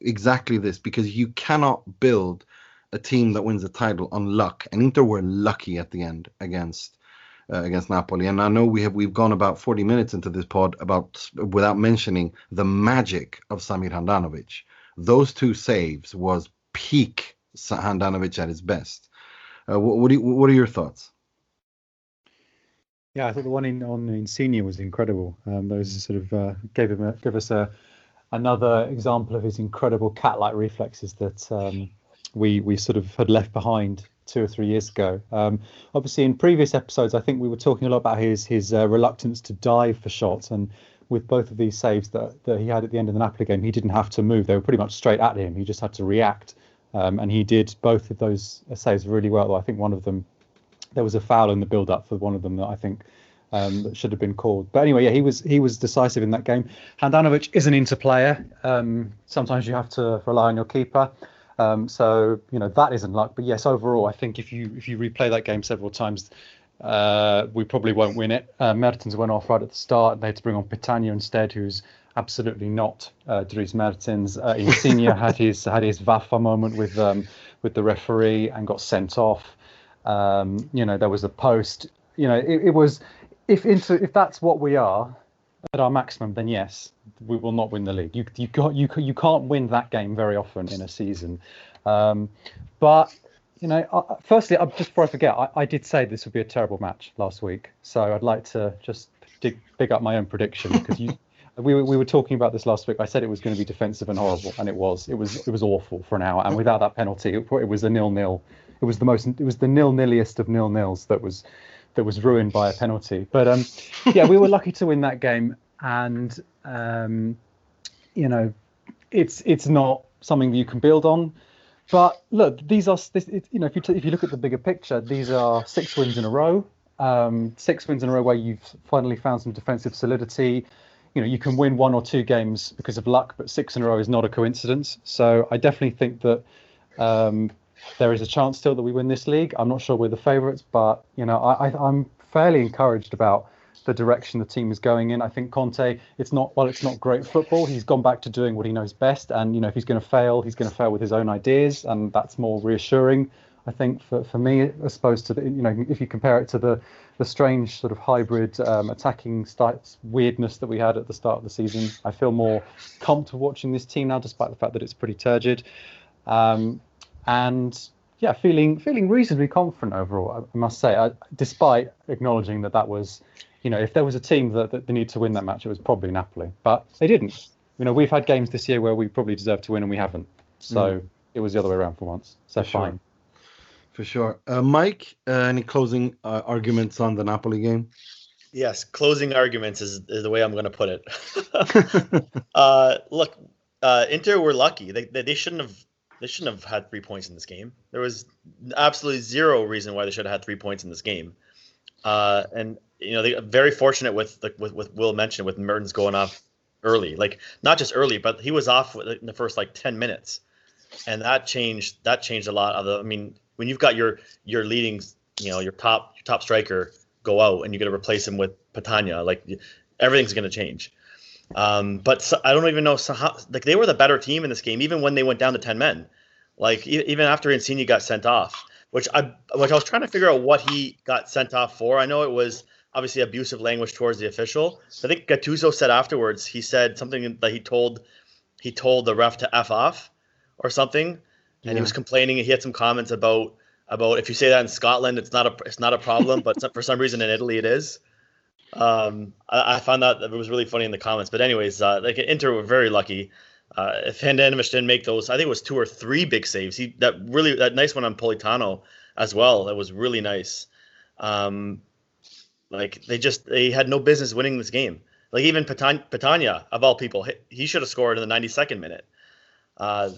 Speaker 1: exactly this because you cannot build a team that wins a title on luck, and Inter were lucky at the end against uh, against Napoli. And I know we have we've gone about 40 minutes into this pod about without mentioning the magic of Samir Handanovic. Those two saves was peak Handanovic at his best. Uh, what, what, you, what are your thoughts?
Speaker 4: Yeah, I thought the one in on Insigne was incredible. Um, those sort of uh, gave him a, give us a another example of his incredible cat-like reflexes that um, we we sort of had left behind two or three years ago. Um, obviously, in previous episodes, I think we were talking a lot about his his uh, reluctance to dive for shots, and with both of these saves that, that he had at the end of the Napoli game, he didn't have to move; they were pretty much straight at him. He just had to react, um, and he did both of those saves really well. I think one of them there was a foul in the build-up for one of them that I think um, that should have been called. But anyway, yeah, he was he was decisive in that game. Handanovic is an interplayer. Um, sometimes you have to rely on your keeper. Um, so you know that isn't luck. But yes, overall, I think if you if you replay that game several times, uh, we probably won't win it. Uh, Mertens went off right at the start. They had to bring on Petagna instead, who's absolutely not uh, Dries Mertens. Uh, Insigne <laughs> had his had his Vafa moment with um, with the referee and got sent off. Um, you know there was a post. You know it, it was if into if that's what we are at our maximum, then yes, we will not win the league. You you got you you can't win that game very often in a season. Um, but you know, uh, firstly, uh, just before I forget, I, I, did say this would be a terrible match last week, so I'd like to just dig, dig up my own prediction because you. <laughs> We were, we were talking about this last week. I said it was going to be defensive and horrible, and it was. It was it was awful for an hour. And without that penalty, it, it was a nil nil. It was the most. It was the nil nilliest of nil nils that was that was ruined by a penalty. But um, yeah, we were lucky to win that game, and um, you know, it's it's not something that you can build on. But look, these are this, it, you know, if you t- if you look at the bigger picture, these are six wins in a row. Um, six wins in a row where you've finally found some defensive solidity. You know, you can win one or two games because of luck, but six in a row is not a coincidence. So I definitely think that um, there is a chance still that we win this league. I'm not sure we're the favourites, but you know, I, I, I'm fairly encouraged about the direction the team is going in. I think Conte, it's not well, it's not great football. He's gone back to doing what he knows best, and you know, if he's going to fail, he's going to fail with his own ideas, and that's more reassuring. I think for, for me, as opposed to the, you know, if you compare it to the the strange sort of hybrid um, attacking styles, weirdness that we had at the start of the season, I feel more comfortable watching this team now, despite the fact that it's pretty turgid. Um, and yeah, feeling feeling reasonably confident overall. I must say, I, despite acknowledging that that was, you know, if there was a team that, that they need to win that match, it was probably Napoli, but they didn't. You know, we've had games this year where we probably deserved to win and we haven't. So mm. it was the other way around for once. So for fine.
Speaker 1: Sure. For sure. Uh, Mike, uh, any closing uh, arguments on the Napoli game?
Speaker 2: Yes, closing arguments is, is the way I'm going to put it. <laughs> <laughs> uh, look, uh, Inter were lucky. They, they, they shouldn't have they shouldn't have had three points in this game. There was absolutely zero reason why they should have had three points in this game. Uh, and you know, they very fortunate with like with, with Will mentioned with Mertens going off early, like not just early, but he was off in the first like ten minutes, and that changed that changed a lot of the. I mean, when you've got your your leading, you know, your top your top striker go out and you're going to replace him with Petagna, like everything's going to change. Um, but so, I don't even know so how, like they were the better team in this game, even when they went down to ten men. Like e- even after Insigne got sent off, which I which I was trying to figure out what he got sent off for. I know it was obviously abusive language towards the official. I think Gattuso said afterwards he said something that he told he told the ref to f off or something, and yeah. he was complaining. He had some comments about about if you say that in Scotland, it's not a it's not a problem, but <laughs> for some reason in Italy it is. Um, I, I, found that it was really funny in the comments. But anyways, uh, like Inter were very lucky. Uh, if Handanovic didn't make those, I think it was two or three big saves. He that really that nice one on Politano as well. That was really nice. Um, like they just they had no business winning this game. Like even Petagna, of all people, he should have scored in the 92nd minute. Uh,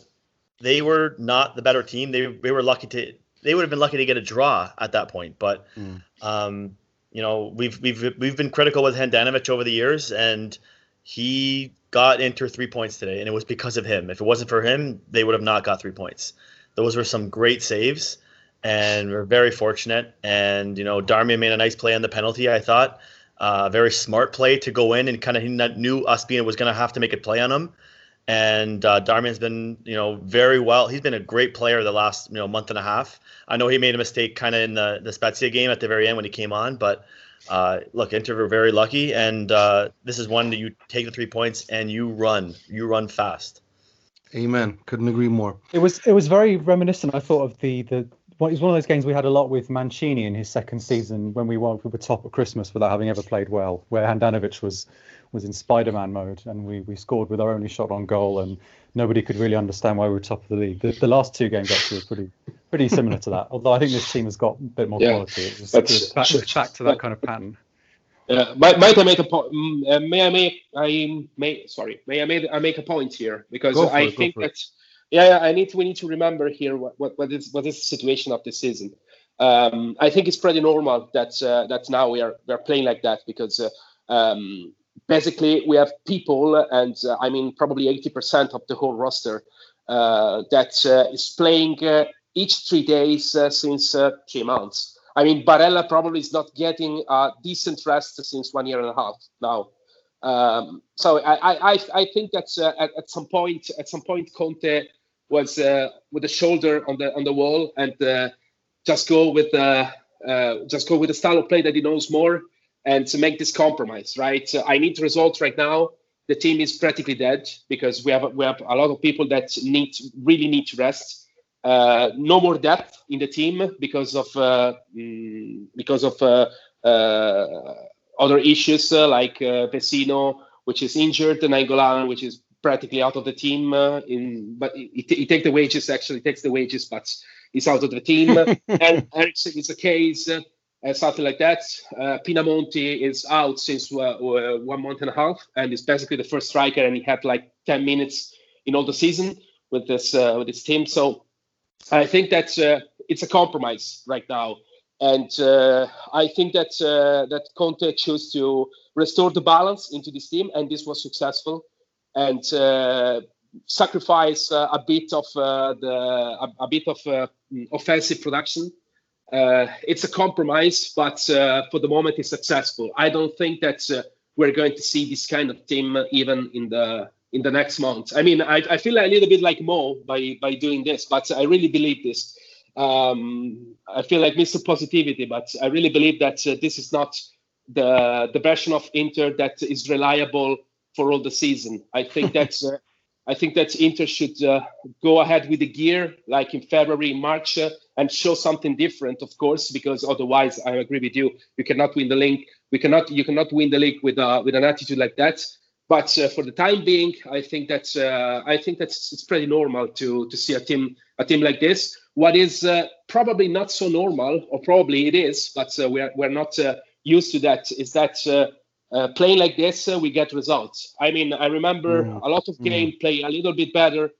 Speaker 2: they were not the better team. They they were lucky to they would have been lucky to get a draw at that point. But mm. um, you know, we've we've we've been critical with Handanovic over the years, and he got Inter three points today, and it was because of him. If it wasn't for him, they would have not got three points. Those were some great saves, and we're very fortunate. And you know, Darmian made a nice play on the penalty. I thought a uh, very smart play to go in and kind of he knew Ospina was going to have to make a play on him. And uh, Darmian's been, you know, very well. He's been a great player the last, you know, month and a half. I know he made a mistake kind of in the the Spezia game at the very end when he came on, but uh, look, Inter were very lucky, and uh, this is one that you take the three points and you run, you run fast.
Speaker 1: Amen. Couldn't agree more.
Speaker 4: It was it was very reminiscent. I thought of the the well, it was one of those games we had a lot with Mancini in his second season when we won we were top at Christmas without having ever played well, where Handanovic was was in Spider-Man mode and we, we scored with our only shot on goal and nobody could really understand why we were top of the league. The, the last two games actually were pretty pretty similar to that. Although I think this team has got a bit more yeah, quality. It was, back, back, to that kind of pattern.
Speaker 3: Yeah, might, might I make a point? Uh, may I make I may sorry may I make I make a point here because I it, think that yeah, yeah I need to we need to remember here what what what is what is the situation of the season. Um, I think it's pretty normal that uh, that now we are we are playing like that because uh, um, basically we have people, and uh, I mean probably 80% of the whole roster uh, that uh, is playing each three days since three months. I mean, Barella probably is not getting a decent rest since one year and a half now. Um, so I, I, I think that uh, at, at, some point, at some point, Conte was uh, with the shoulder on the on the wall and uh, just go with the just go with the style of play that he knows more and to make this compromise, right? I need results right now. The team is practically dead because we have we have a lot of people that need really need to rest. Uh, no more depth in the team because of uh, mm, because of uh, uh other issues uh, like uh, Vecino, which is injured, and Nainggolan, which is practically out of the team. in but he, takes the wages actually takes the wages, but he's out of the team. <laughs> and Eriksen is a case uh, something like that. Uh, Pinamonti is out since uh, uh, one month and a half, and is basically the first striker, and he had like 10 minutes in all the season with this uh, with this team. So I think that uh, it's a compromise right now, and I think that that Conte chose to restore the balance into this team, and this was successful, and sacrifice a bit of the a, a, bit of offensive production uh, it's a compromise, but uh, for the moment it's successful. I don't think that uh, we're going to see this kind of team even in the in the next month. I mean, I, I feel a little bit like Mo by by doing this, but I really believe this. Um, I feel like Mr. Positivity, but I really believe that uh, this is not the the version of Inter that is reliable for all the season. I think <laughs> that's uh, I think that Inter should uh, go ahead with the gear like in February, March, uh, and show something different, of course, because otherwise, I agree with you, you cannot win the league. We cannot, you cannot win the league with uh, with an attitude like that. But uh, for the time being, I think that's uh, I think that's it's pretty normal to to see a team a team like this. What is uh, probably not so normal, or probably it is, but we're we're not used to that. Is that uh, playing like this, uh, we get results. I mean, I remember mm. a lot of game mm. play a little bit better.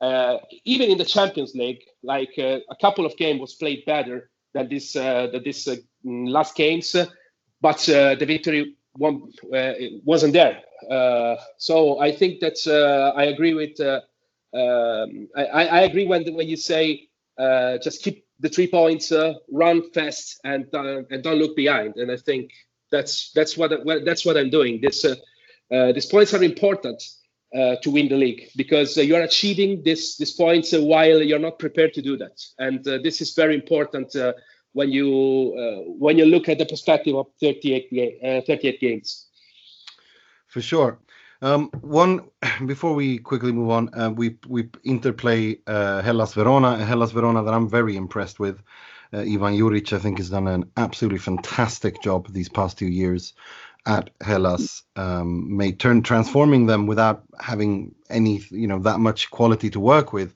Speaker 3: Uh, even in the Champions League, like uh, a couple of games was played better than this uh, than this uh, last games, but the victory one, wasn't there. so I think that I agree with. Um, I, I, agree when when you say just keep the three points, run fast, and and don't look behind. And I think that's that's what that's what I'm doing. This uh, uh, these points are important uh, to win the league because you are achieving this these points while you're not prepared to do that, and this is very important when you when you look at the perspective of 38 38 games.
Speaker 1: For sure. Um, one <clears throat> before we quickly move on, uh, we we interplay uh, Hellas Verona, Hellas Verona that I'm very impressed with. Uh, Ivan Juric, I think, has done an absolutely fantastic job these past two years at Hellas, um, may turn transforming them without having any, you know, that much quality to work with.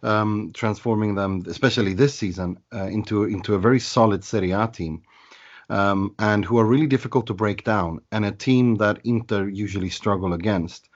Speaker 1: Um, transforming them, especially this season, uh, into into a very solid Serie A team, um, and who are really difficult to break down, and a team that Inter usually struggle against.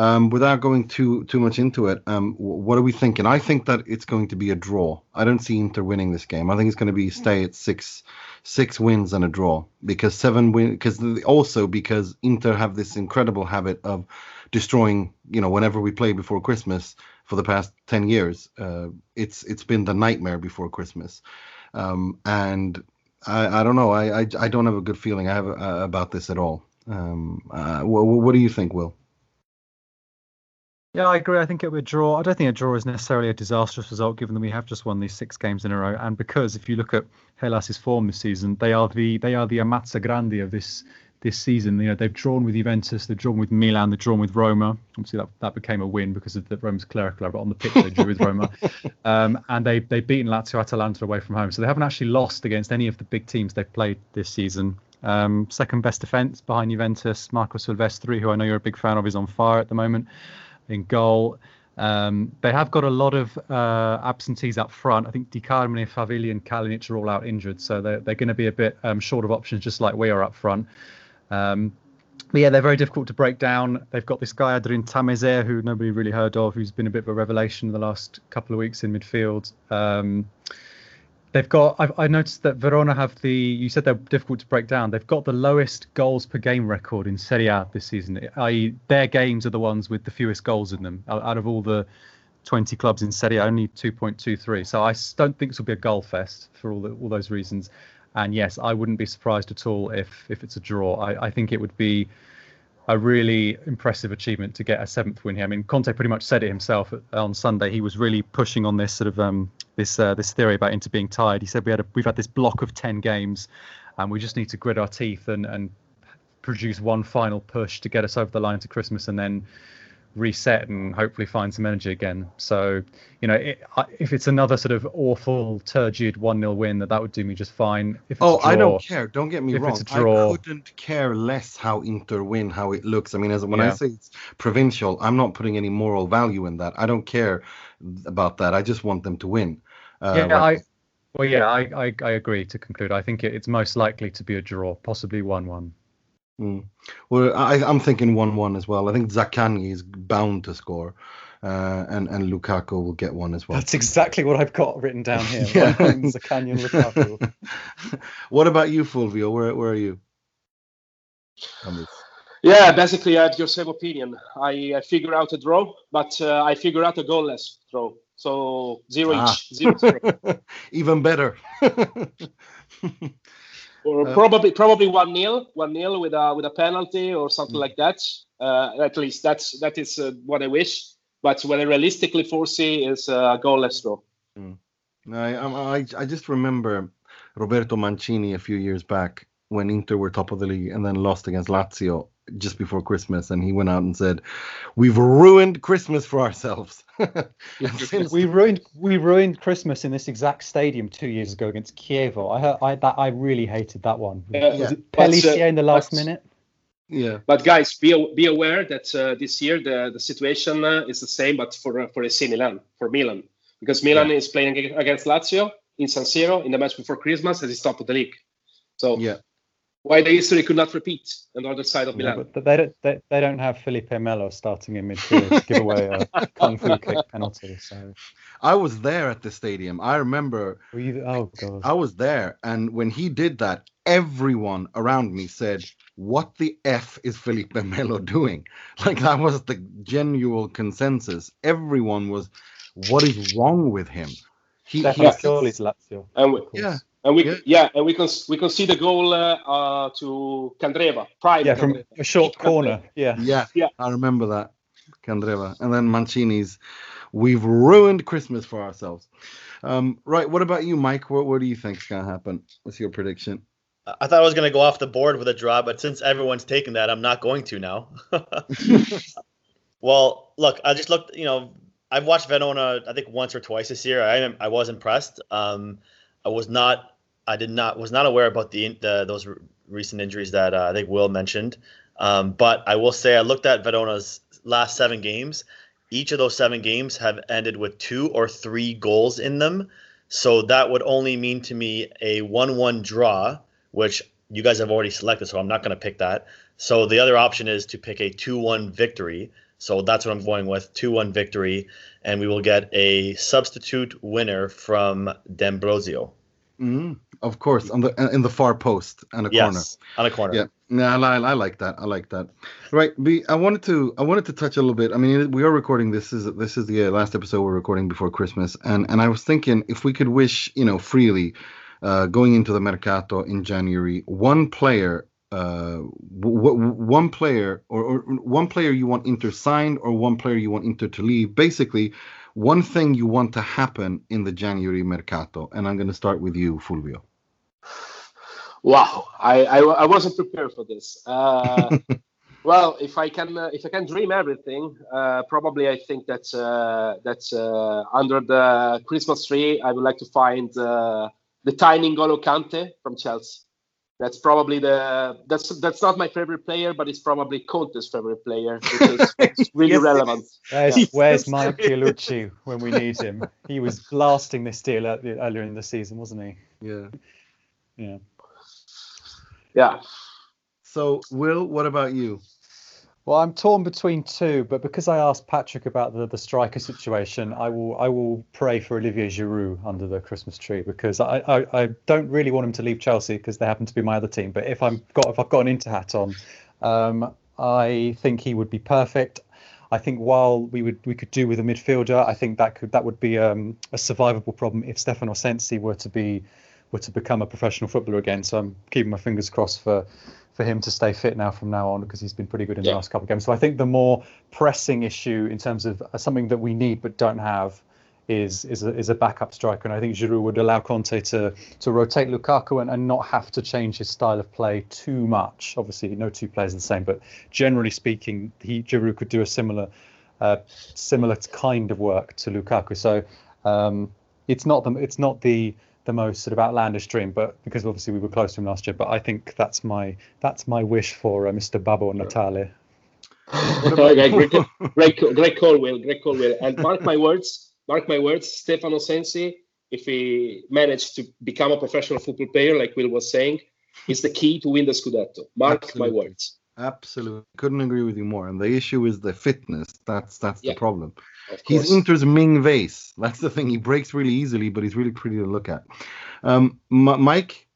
Speaker 1: Um, without going too too much into it, um, what are we thinking? I think that it's going to be a draw. I don't see Inter winning this game. I think it's going to be stay at six six wins and a draw because seven win because also because Inter have this incredible habit of destroying. You know, whenever we play before Christmas for the past ten years, uh, it's it's been the nightmare before Christmas, um, and I, I don't know. I, I, I don't have a good feeling I have uh, about this at all. Um, uh, what, what do you think, Will?
Speaker 4: Yeah, I agree. I think it would draw. I don't think a draw is necessarily a disastrous result, given that we have just won these six games in a row, and because if you look at Hellas's form this season, they are the they are the Ammazza Grandi of this this season. You know, they've drawn with Juventus, they've drawn with Milan, they've drawn with Roma. Obviously, that, that became a win because of the Roma's clerical, but on the pitch they drew with Roma, <laughs> um, and they they've beaten Lazio, Atalanta away from home. So they haven't actually lost against any of the big teams they've played this season. Um, second best defence behind Juventus, Marco Silvestri, who I know you're a big fan of, is on fire at the moment in goal. Um, they have got a lot of uh, absentees up front. I think Di Carmine, Favilli, and Kalinic are all out injured, so they're, they're going to be a bit um, short of options, just like we are up front. Um, but yeah, they're very difficult to break down. They've got this guy Adrien Tameze, who nobody really heard of, who's been a bit of a revelation in the last couple of weeks in midfield. They've got. I've, I noticed that Verona have the. You said they're difficult to break down. They've got the lowest goals per game record in Serie A this season. I.e., their games are the ones with the fewest goals in them out, out of all the 20 clubs in Serie A. Only 2.23. So I don't think this will be a goal fest for all the, all those reasons. And yes, I wouldn't be surprised at all if if it's a draw. I, I think it would be a really impressive achievement to get a seventh win here. I mean, Conte pretty much said it himself on Sunday. He was really pushing on this sort of um, this uh, this theory about Inter being tied. He said we had a, we've had this block of ten games, and we just need to grit our teeth and and produce one final push to get us over the line to Christmas, and then reset and hopefully find some energy again. So, you know, it, if it's another sort of awful, turgid 1 0 win, that that would do me just fine.
Speaker 1: If oh, draw, I don't care. Don't get me wrong. Draw, I couldn't care less how Inter win, how it looks. I mean, as when yeah. I say it's provincial, I'm not putting any moral value in that. I don't care about that. I just want them to win.
Speaker 4: Uh, yeah, right. I. Well, yeah, I, I, I agree to conclude. I think it's most likely to be a draw, possibly 1 1.
Speaker 1: Mm. Well, I, am thinking one-one as well. I think Zaccagni is bound to score, uh, and and Lukaku will get one as well.
Speaker 4: That's exactly what I've got written down here. <laughs> yeah. Zaccagni and Lukaku. <laughs>
Speaker 1: what about you, Fulvio? Where where are you?
Speaker 3: Yeah, basically, I have your same opinion. I, I figure out a draw, but uh, I figure out a goalless draw. So zero ah. each. Zero, zero. <laughs>
Speaker 1: Even better.
Speaker 3: Or uh, probably probably one nil, one nil with a with a penalty or something mm. like that. Uh, at least that's that is uh, what I wish. But what I realistically foresee is a goalless draw.
Speaker 1: Mm. I, I I just remember Roberto Mancini a few years back when Inter were top of the league and then lost against Lazio just before Christmas, and he went out and said, "We've ruined Christmas for ourselves." <laughs>
Speaker 4: we ruined we ruined Christmas in this exact stadium two years ago against Chievo. I heard, I that I really hated that one. Yeah, Was it Pellissier uh, in the last minute?
Speaker 3: Yeah. But guys, be be aware that uh, this year the the situation uh, is the same, but for uh, for AC Milan, for Milan, because Milan yeah. is playing against Lazio in San Siro in the match before Christmas as it's top of the league. So
Speaker 1: yeah,
Speaker 3: why the history could not repeat on the other side of Milan.
Speaker 4: Yeah, but they don't, they, they don't have Felipe Melo starting in midfield to give away a <laughs> kung fu kick penalty. So
Speaker 1: I was there at the stadium. I remember.
Speaker 4: You, oh god.
Speaker 1: I was there, and when he did that, everyone around me said, "What the f is Felipe Melo doing?" <laughs> Like that was the genuine consensus. Everyone was, "What is wrong with him?"
Speaker 4: He, That's he, Lazio.
Speaker 3: And we, yeah, and we yeah. yeah, and we can we can see the goal uh, uh, to Candreva.
Speaker 4: Prime yeah, from a short corner. Yeah.
Speaker 1: yeah, yeah, I remember that Candreva, and then Mancini's. We've ruined Christmas for ourselves. Um, right, what about you, Mike? What what do you think is gonna happen? What's your prediction?
Speaker 2: I thought I was gonna go off the board with a draw, but since everyone's taken that, I'm not going to now. <laughs> well, look, I just looked. You know, I've watched Verona I think once or twice this year. I I was impressed. Um, I was not, I did not, was not aware about the, the those recent injuries that uh, I think Will mentioned. Um, but I will say I looked at Verona's last seven games. Each of those seven games have ended with two or three goals in them. So that would only mean to me a 1 1 draw, which you guys have already selected. So I'm not going to pick that. So the other option is to pick a 2 1 victory. So that's what I'm going with 2 1 victory and we will get a substitute winner from D'Ambrosio.
Speaker 1: Mm, of course, on the in the far post and a
Speaker 2: yes,
Speaker 1: corner.
Speaker 2: on a corner.
Speaker 1: Yeah, yeah, I, I, like that. I like that. Right, B. I wanted to I wanted to touch a little bit. I mean, we are recording. This is this is the uh, last episode we're recording before Christmas, and and I was thinking if we could wish, you know, freely, uh, going into the mercato in January, one player uh, w- one player or, or, one player you want Inter signed or one player you want Inter to leave. Basically, one thing you want to happen in the January mercato. And I'm going to start with you, Fulvio.
Speaker 3: Wow, I, I, I wasn't prepared for this. Uh, <laughs> well, if I can uh, if I can dream everything, uh, probably I think that uh, that uh, under the Christmas tree I would like to find uh, the tiny N'Golo Kante from Chelsea that's probably the that's that's not my favorite player, but it's probably Conte's favorite player, which is <laughs> really yes, relevant.
Speaker 4: Where's, yeah. where's <laughs> Mike Piolucci when we need him? He was blasting this deal earlier in the season, wasn't he?
Speaker 1: Yeah.
Speaker 4: Yeah.
Speaker 3: Yeah.
Speaker 1: So, Will, what about you?
Speaker 4: Well, I'm torn between two, but because I asked Patrick about the, the striker situation, I will I will pray for Olivier Giroud under the Christmas tree because I, I, I don't really want him to leave Chelsea because they happen to be my other team. But if I'm got if I've got an Inter hat on, um, I think he would be perfect. I think while we would we could do with a midfielder, I think that could that would be um, a survivable problem if Stefano Sensi were to be were to become a professional footballer again. So I'm keeping my fingers crossed for for him to stay fit now from now on because he's been pretty good in yeah. the last couple of games. So I think the more pressing issue in terms of uh, something that we need but don't have is is a, is a backup striker, and I think Giroud would allow Conte to to rotate Lukaku and, and not have to change his style of play too much. Obviously, no two players are the same, but generally speaking, he Giroud could do a similar uh, similar kind of work to Lukaku. So um, it's not the it's not the the most sort of outlandish dream, but because obviously we were close to him last year. But I think that's my that's my wish for uh, Mr. Babbo Natale.
Speaker 3: okay, great, great, great call, Will. Great call, Will. And mark my words. Mark my words. Stefano Sensi, if he managed to become a professional football player, like Will was saying, is the key to win the Scudetto. Mark Absolutely. my words.
Speaker 1: Absolutely, couldn't agree with you more. And the issue is the fitness. That's that's yeah. the problem. He's Inter's Ming Vase. That's the thing. He breaks really easily, but he's really pretty to look at. Um, M- Mike,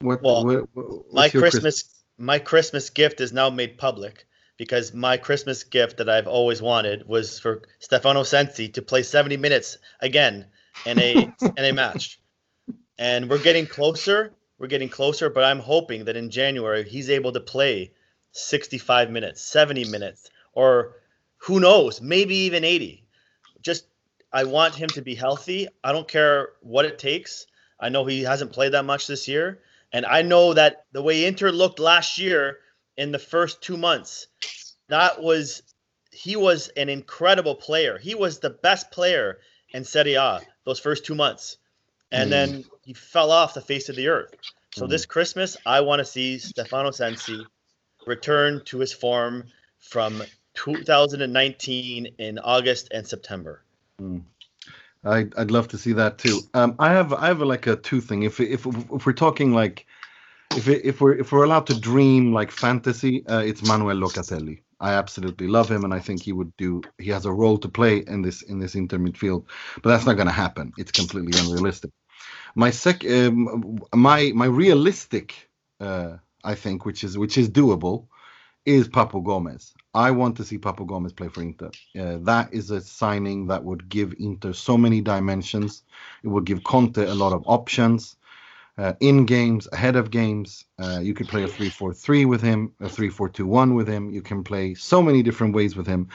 Speaker 2: what, well, what, my Christmas, Christmas my Christmas gift is now made public because my Christmas gift that I've always wanted was for Stefano Sensi to play 70 minutes again in a <laughs> in a match. And we're getting closer. We're getting closer, but I'm hoping that in January he's able to play 65 minutes, 70 minutes, or who knows, maybe even 80 just I want him to be healthy. I don't care what it takes. I know he hasn't played that much this year, and I know that the way Inter looked last year in the first two months, that was he was an incredible player. He was the best player in Serie A those first two months, and mm. then he fell off the face of the earth. So mm. this Christmas, I want to see Stefano Sensi return to his form from 2019 in August and September.
Speaker 1: Mm. I, I'd love to see that too. Um, I have I have a, like a two thing. If if if we're talking like if if we're if we're allowed to dream like fantasy, uh, it's Manuel Locatelli. I absolutely love him, and I think he would do. He has a role to play in this in this inter midfield, but that's not going to happen. It's completely unrealistic. My sec, um, my my realistic, uh, I think, which is which is doable, is Papu Gomez. I want to see Papu Gomez play for Inter. Uh, that is a signing that would give Inter so many dimensions. It would give Conte a lot of options uh, in games, ahead of games. Uh, you could play a 3 4 3 with him, a 3 4 2 1 with him. You can play so many different ways with him.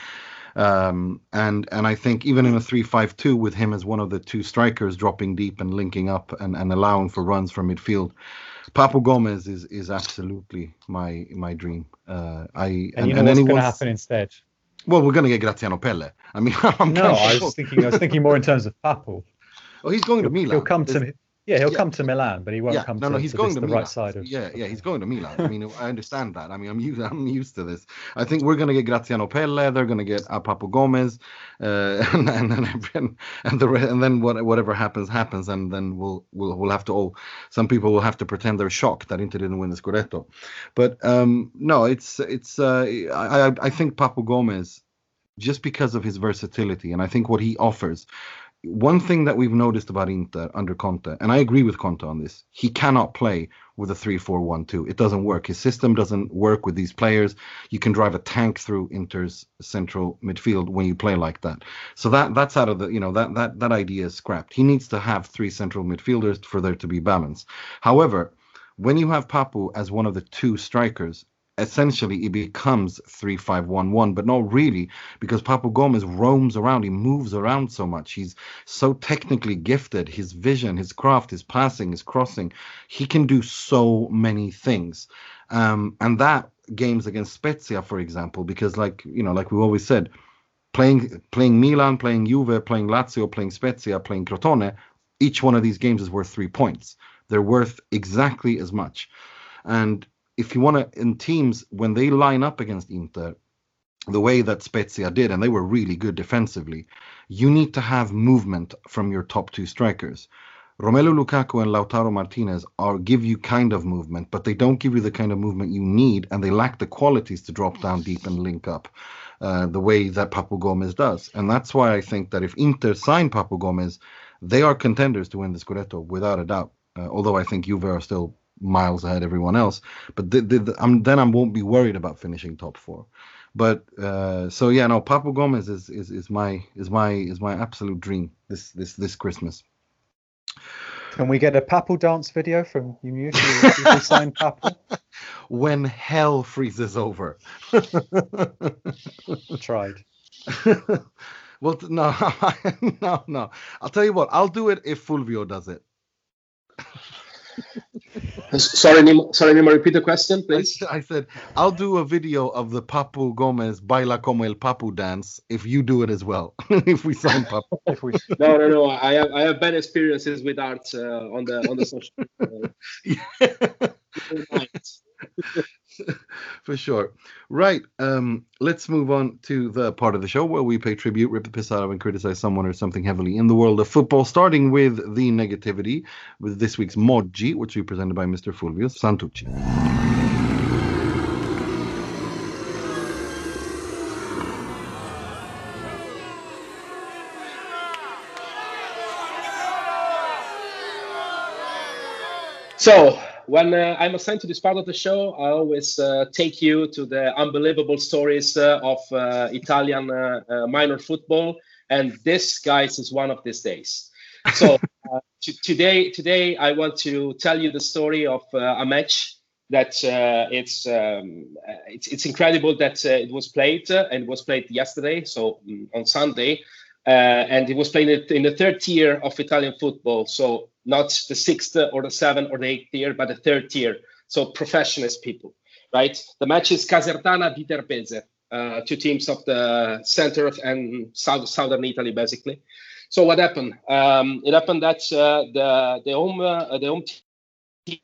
Speaker 1: Um, and and I think even in a 3 5 2 with him as one of the two strikers dropping deep and linking up and, and allowing for runs from midfield. Papu Gomez is is absolutely my my dream. Uh, I
Speaker 4: and, and you know and what's going to happen instead?
Speaker 1: Well, we're going to get Graziano Pelle. I mean, <laughs> I'm
Speaker 4: no, I was thinking I was thinking more in terms of Papu.
Speaker 1: Oh, he's going to Milan.
Speaker 4: He'll come to yeah, he'll yeah. come to Milan, but he won't yeah, come no, to, no, he's to going this, to the Milan. right side of.
Speaker 1: Yeah, yeah, he's going to Milan. I mean, I understand that. I mean, I'm used, <laughs> I'm used to this. I think we're going to get Graziano Pelle. They're going to get Papu Gomez, uh, <laughs> and and and, and, the and then what, whatever happens happens, and then we'll we'll we'll have to all. Some people will have to pretend they're shocked that Inter didn't win the Scudetto, but um, no, it's it's. Uh, I I think Papu Gomez, just because of his versatility, and I think what he offers one thing that we've noticed about Inter under Conte, and I agree with Conte on this, he cannot play with a 3 4 1 2. It doesn't work. His system doesn't work with these players. You can drive a tank through Inter's central midfield when you play like that. So that that's out of the, you know, that that that idea is scrapped. He needs to have three central midfielders for there to be balance. However, when you have Papu as one of the two strikers, essentially it becomes 3511 but not really because Papu Gomez roams around he moves around so much. He's so technically gifted his vision his craft his passing his crossing he can do so many things. Um, and that games against Spezia for example because like you know like we always said playing playing Milan playing Juve playing Lazio playing Spezia playing Crotone each one of these games is worth 3 points. They're worth exactly as much. And if you want to, in teams, when they line up against Inter, the way that Spezia did, and they were really good defensively, you need to have movement from your top two strikers. Romelu Lukaku and Lautaro Martinez are give you kind of movement, but they don't give you the kind of movement you need, and they lack the qualities to drop down deep and link up uh, the way that Papu Gomez does. And that's why I think that if Inter sign Papu Gomez, they are contenders to win the Scudetto without a doubt. Uh, although I think Juve are still miles ahead everyone else, but the, the, the, I'm, then I won't be worried about finishing top four. But uh, so yeah, no, Papu Gomez is, is is my is my is my absolute dream this this this Christmas.
Speaker 4: Can we get a Papu dance video from you? <laughs> We sign Papu?
Speaker 1: when hell freezes over. <laughs>
Speaker 4: Tried.
Speaker 1: well, no, <laughs> no, no. I'll tell you what. I'll do it if Fulvio does it.
Speaker 3: Sorry, Nima, sorry, Nima, repeat the question, please.
Speaker 1: I, I, said, I'll do a video of the Papu Gomez Baila Como el Papu dance if you do it as well. <laughs> if we sign Papu. <laughs> if we...
Speaker 3: No, no, no. I have I have bad experiences with art uh, on the on the social. Uh, <laughs> <laughs>
Speaker 1: For sure. Right. Um, let's move on to the part of the show where we pay tribute, rip the piss out of, and criticize someone or something heavily in the world of football, starting with the negativity with this week's Moggi, which we presented by Mr. Fulvio Santucci.
Speaker 3: So, when uh, I'm assigned to this part of the show, I always uh, take you to the unbelievable stories uh, of uh, Italian uh, uh, minor football, and this, guys, is one of these days. So <laughs> t- today, today I want to tell you the story of a match that it's, um, it's it's incredible that it was played and it was played yesterday, so um, on Sunday, and it was played in the third tier of Italian football. So not the sixth or the seventh or the eighth tier, but the third tier. So professionals people, right? The match is Casertana Viterbese, uh, two teams of the center of, and south, southern Italy, basically. So what happened? Um, it happened that uh, the the home uh, the home team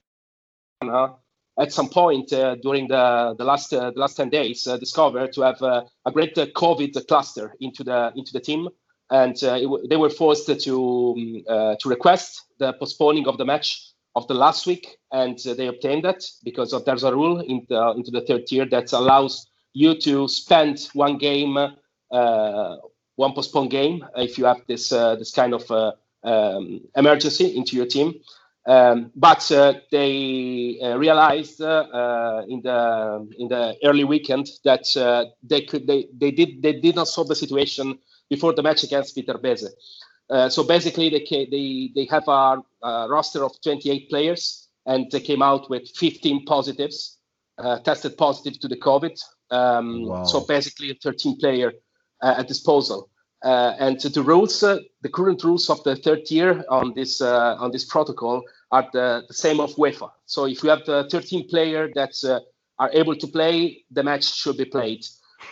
Speaker 3: uh, at some point uh, during the the last uh, the last ten days discovered to have a great COVID cluster into the into the team and uh, it, they were forced to um, uh, to request the postponing of the match of the last week, and uh, they obtained that because of, there's a rule in the, into the third tier that allows you to spend one game, uh, one postponed game, if you have this uh, this kind of uh, um, emergency into your team. Um, but they realized in the in the early weekend that they could they, they did they did not solve the situation before the match against Viterbese. Uh, so basically, they, they, they have a, a, roster of 28 players, and they came out with 15 positives, uh, tested positive to the COVID. Um, wow. So basically, a 13 player uh, at disposal. Uh, and the rules, uh, the current rules of the third tier on this uh, on this protocol are the, the, same of UEFA. So if you have the 13 player that are able to play, the match should be played.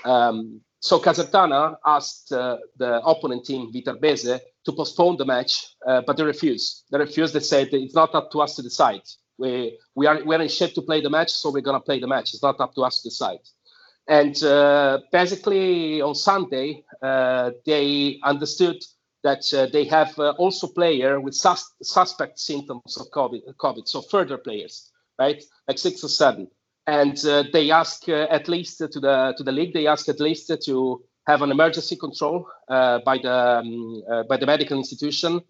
Speaker 3: Um, so Casertana asked uh, the opponent team, Viterbese, to postpone the match, uh, but they refused. They refused. They said it's not up to us to decide. We we are we are in shape to play the match, so we're gonna play the match. It's not up to us to decide. And uh, basically on Sunday, uh, they understood that uh, they have uh, also player with sus- suspect symptoms of COVID, COVID, so further players, right, like six or seven and uh, they ask uh, at least to the to the league they ask at least to have an emergency control uh, by the um, uh, by the medical institution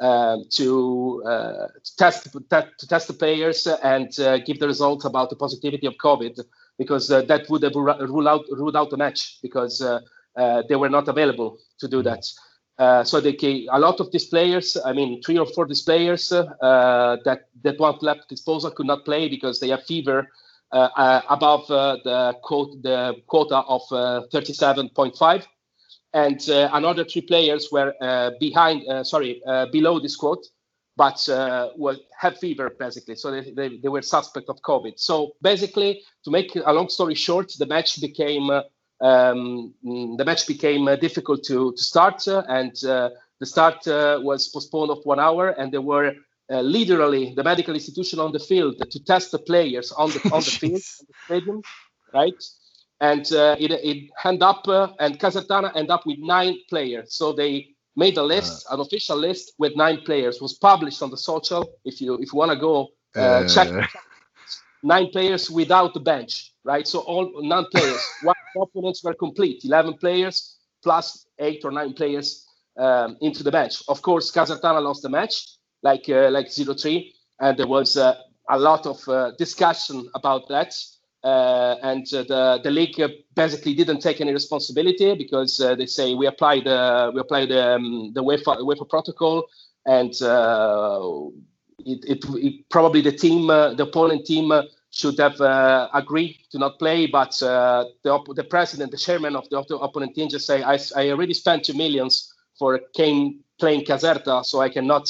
Speaker 3: uh, to, uh, to, test to test the players and give the results about the positivity of COVID because that would have ruled out ruled out the match because they were not available to do that. so they a lot of these players, I mean, three or four these players that that want left disposal could not play because they have fever uh, uh, above uh, the, quote, the quota of 37.5 and uh, another three players were uh, behind uh, sorry below this quote but will have fever basically. So they, they, they, were suspect of covid. So basically to make a long story short the match became um, the match became difficult to, to start and the start was postponed of one hour and there were uh, literally the medical institution on the field to test the players on the on the <laughs> field, on the stadium, right? And uh, it it end up uh, and Casertana end up with nine players. So they made a list, uh, an official list with nine players. Was published on the social. If you if you want to go uh, uh, check, nine players without the bench, right? So all nine players. <laughs> One opponents were complete. Eleven players plus eight or nine players um, into the bench. Of course, Casertana lost the match, like uh, like zero three, and there was uh, a lot of uh, discussion about that. Uh, and uh, the the league basically didn't take any responsibility because they say we applied the we applied um, the UEFA, UEFA protocol, and it, it, it, probably the team the opponent team should have uh, agreed to not play, but uh, the, op- the president, the chairman of the, the opponent team, just say, I, I already spent two millions for Kane playing Caserta, so I cannot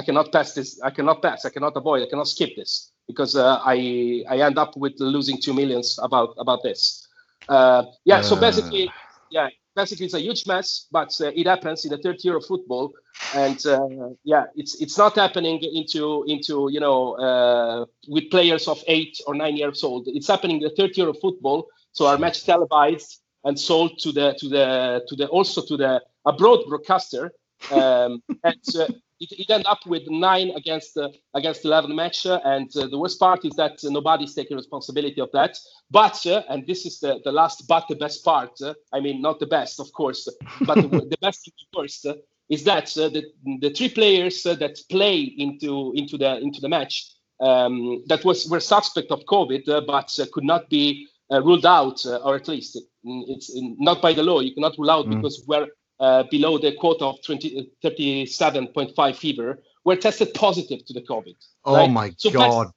Speaker 3: I cannot pass this. I cannot pass. I cannot avoid. I cannot skip this because uh, I I end up with losing two millions about about this. Uh, yeah. So basically, yeah, basically it's a huge mess, but uh, it happens in the third year of football, and uh, yeah, it's it's not happening into into you know uh, with players of eight or nine years old. It's happening in the third year of football. So our match televised and sold to the to the to the also to the abroad broadcaster, um, and uh, it, it ended up with nine against uh, against 11 match, uh, and uh, the worst part is that nobody's taking responsibility of that. But and this is the, the last but the best part. I mean, not the best, of course, <laughs> but the, the best is the worst. is that the, the three players that play into into the into the match um, that was were suspect of COVID, but could not be uh, ruled out, uh, or at least it's not by the law. You cannot rule out mm. because we're uh, below the quota of 20, 37.5 fever were tested positive to the COVID.
Speaker 1: Oh right? my so God.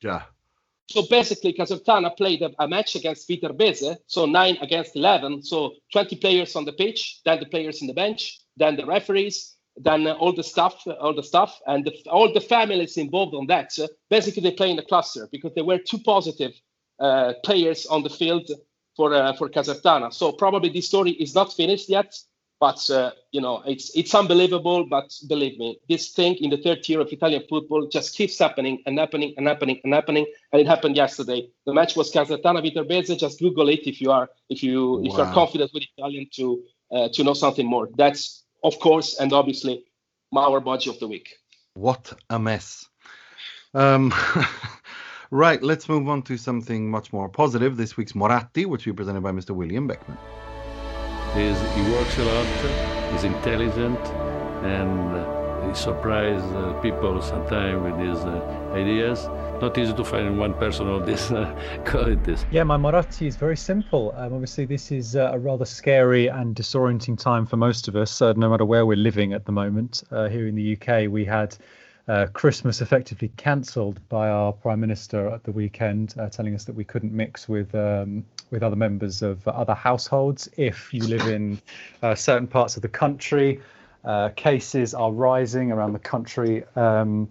Speaker 3: so basically, Casertana played a, a, match against Viterbese, so 9 against 11. So 20 players on the pitch, then the players in the bench, then the referees, then uh, all the stuff, all the stuff, and the, all the families involved on that. Uh, basically, they play in the cluster because there were two positive uh, players on the field for uh, for Casertana. So probably this story is not finished yet. But uh, you know, it's it's unbelievable. But believe me, this thing in the third tier of Italian football just keeps happening and happening and happening and happening. And it happened yesterday. The match was Casertana Viterbese. Just Google it if you are if you wow. if you're confident with Italian to uh, to know something more. That's of course and obviously our budget of the week.
Speaker 1: What a mess. Um, <laughs> right, let's move on to something much more positive. This week's Moratti, which will be presented by Mr. William Beckman.
Speaker 6: He works a lot, he's intelligent, and he surprises uh, people sometimes with his uh, ideas. Not easy to find one person of this uh, <laughs> qualities.
Speaker 4: Yeah, my Moratti is very simple. Um, obviously, this is uh, a rather scary and disorienting time for most of us, uh, no matter where we're living at the moment. Uh, here in the UK, we had uh, Christmas effectively cancelled by our Prime Minister at the weekend, uh, telling us that we couldn't mix with um, with other members of other households if you live in uh, certain parts of the country. Uh, cases are rising around the country. Um,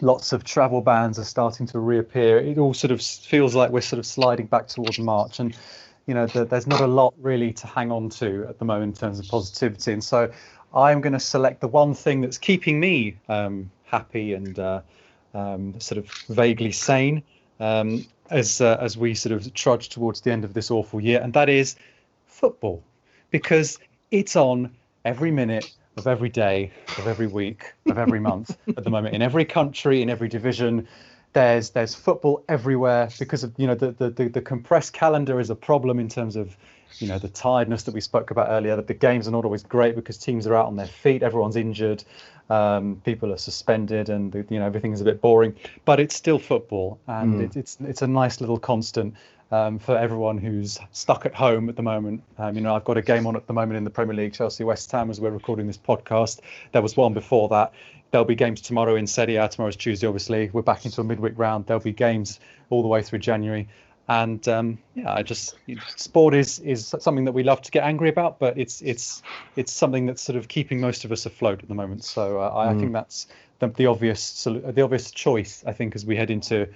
Speaker 4: lots of travel bans are starting to reappear. It all sort of feels like we're sort of sliding back towards March, and you know the, there's not a lot really to hang on to at the moment in terms of positivity. And so I'm going to select the one thing that's keeping me um, happy and uh, um, sort of vaguely sane um, as uh, as we sort of trudge towards the end of this awful year, and that is football, because it's on every minute of every day of every week of every month. <laughs> At the moment in every country in every division there's there's football everywhere because of you know the, the the, the compressed calendar is a problem in terms of you know the tiredness that we spoke about earlier that the games are not always great because teams are out on their feet everyone's injured um, people are suspended and you know everything's a bit boring but it's still football and mm. it, it's it's a nice little constant um, for everyone who's stuck at home at the moment. Um, you know, I've got a game on at the moment in the Premier League, Chelsea West Ham, as we're recording this podcast. There was one before that. There'll be games tomorrow in Serie A. Tomorrow's Tuesday, obviously. We're back into a midweek round. There'll be games all the way through January and um, yeah, I just sport is is something that we love to get angry about, but it's it's it's something that's sort of keeping most of us afloat at the moment. So uh, I, mm. I, think that's the, the obvious the obvious choice. I think as we head into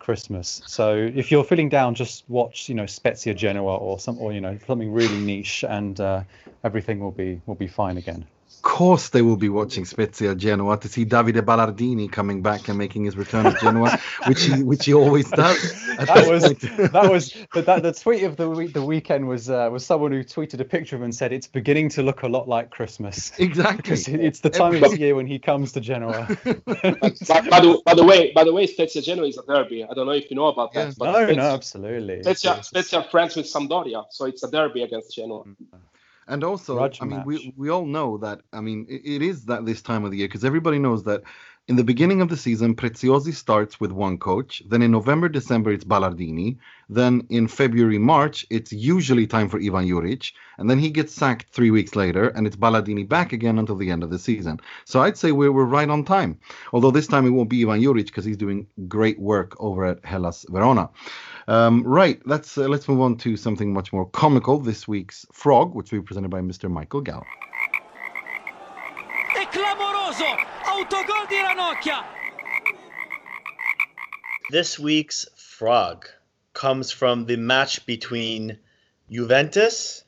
Speaker 4: Christmas. So if you're feeling down, just watch you know Spezia Genoa or some or you know something really niche, and uh, everything will be will be fine again.
Speaker 1: Course they will be watching Spezia Genoa to see Davide Ballardini coming back and making his return to Genoa, which he which he always <laughs> does.
Speaker 4: That was that was but that the tweet of the week the weekend was uh, was someone who tweeted a picture of him and said it's beginning to look a lot like Christmas.
Speaker 1: Exactly. <laughs>
Speaker 4: It's the time of year when he comes to Genoa. <laughs>
Speaker 3: but, but, by, the, by the way, by the way, Spezia Genoa is a derby. I don't know if you know about that.
Speaker 4: But no, Spezia, no, absolutely.
Speaker 3: Spezia, Spezia friends with Sampdoria, so it's a derby against Genoa.
Speaker 1: Mm-hmm. And also, I mean, match. we, we all know that, I mean, it, it is that this time of the year because everybody knows that in the beginning of the season, Preziosi starts with one coach. Then in November, December, it's Ballardini. Then in February, March, it's usually time for Ivan Juric. And then he gets sacked three weeks later, and it's Ballardini back again until the end of the season. So I'd say we're, we're right on time. Although this time it won't be Ivan Juric because he's doing great work over at Hellas Verona. Um, right, let's uh, let's move on to something much more comical. This week's frog, which will be presented by Mr. Michael Gallo. È clamoroso!
Speaker 2: Autogol di Ranocchia! This week's frog comes from the match between Juventus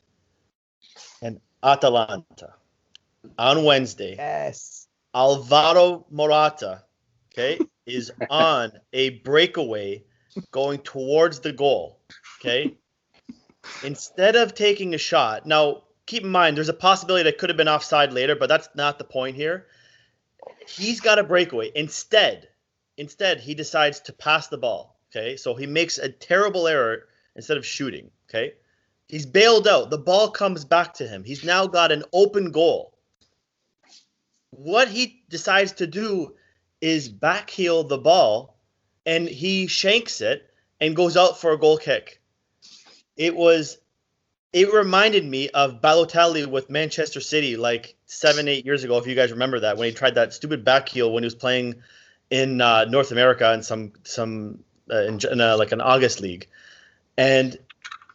Speaker 2: and Atalanta on Wednesday.
Speaker 4: Yes.
Speaker 2: Alvaro Morata, okay, <laughs> is on a breakaway going towards the goal. Okay. Instead of taking a shot, now keep in mind there's a possibility that could have been offside later, but that's not the point here. He's got a breakaway. Instead, instead he decides to pass the ball. Okay, so he makes a terrible error instead of shooting. Okay, he's bailed out. The ball comes back to him. He's now got an open goal. What he decides to do is backheel the ball and he shanks it and goes out for a goal kick. It was it reminded me of Balotelli with Manchester City like seven, eight years ago, if you guys remember that, when he tried that stupid back heel when he was playing in uh, North America in some some uh, in, in a, like an August league, and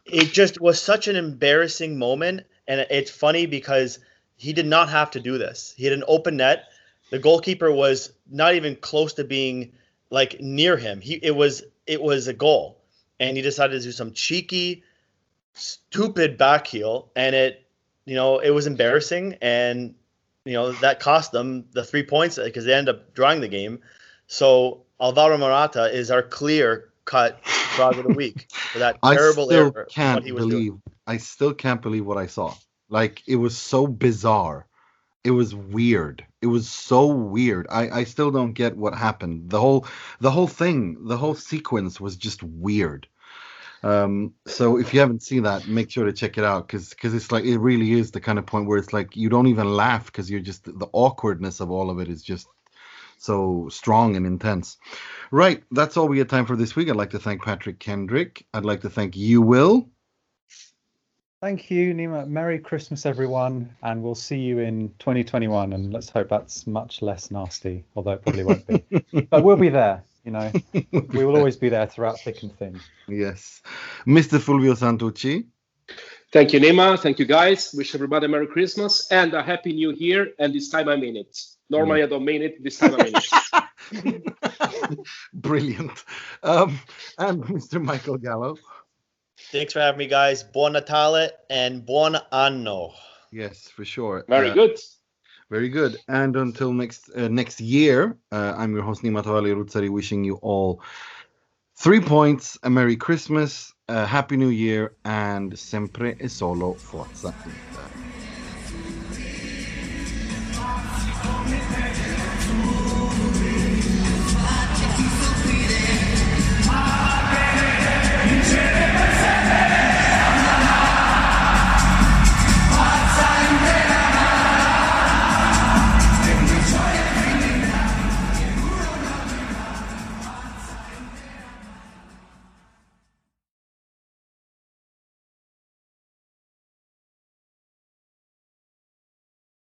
Speaker 2: it just was such an embarrassing moment. And it's funny because he did not have to do this. He had an open net. The goalkeeper was not even close to being like near him. He it was it was a goal, and he decided to do some cheeky, stupid back heel, and it you know it was embarrassing, and you know that cost them the three points uh, because they ended up drawing the game. So Alvaro Morata is our clear cut frog of the week for that <laughs> terrible
Speaker 1: I still
Speaker 2: error.
Speaker 1: Can't believe
Speaker 2: doing.
Speaker 1: I still can't believe what I saw. Like it was so bizarre. It was weird it was so weird. I, I still don't get what happened. The whole the whole thing, the whole sequence was just weird. Um, so if you haven't seen that, make sure to check it out because because it's like it really is the kind of point where it's like you don't even laugh because you're just the awkwardness of all of it is just so strong and intense. Right, that's all we had time for this week. I'd like to thank Patrick Kendrick. I'd like to thank you, Will.
Speaker 4: Thank you, Nima. Merry Christmas, everyone, and we'll see you in 2021. And let's hope that's much less nasty, although it probably won't be. <laughs> but we'll be there. You know, <laughs> we will always be there throughout thick and thin.
Speaker 1: Yes, Mr. Fulvio Santucci.
Speaker 3: Thank you, Nima. Thank you, guys. Wish everybody a Merry Christmas and a Happy New Year. And this time I mean it. Normally I don't mean it. This time I mean
Speaker 1: it. <laughs> Brilliant. Um, and Mr. Michael Gallo.
Speaker 2: Thanks for having me, guys. Buon Natale and buon anno.
Speaker 1: Yes, for sure.
Speaker 3: Very uh, good.
Speaker 1: Very good. And until next uh, next year, uh, I'm your host Nima Tavallaey Roodsari, wishing you all three points, a Merry Christmas, a Happy New Year, and sempre e solo forza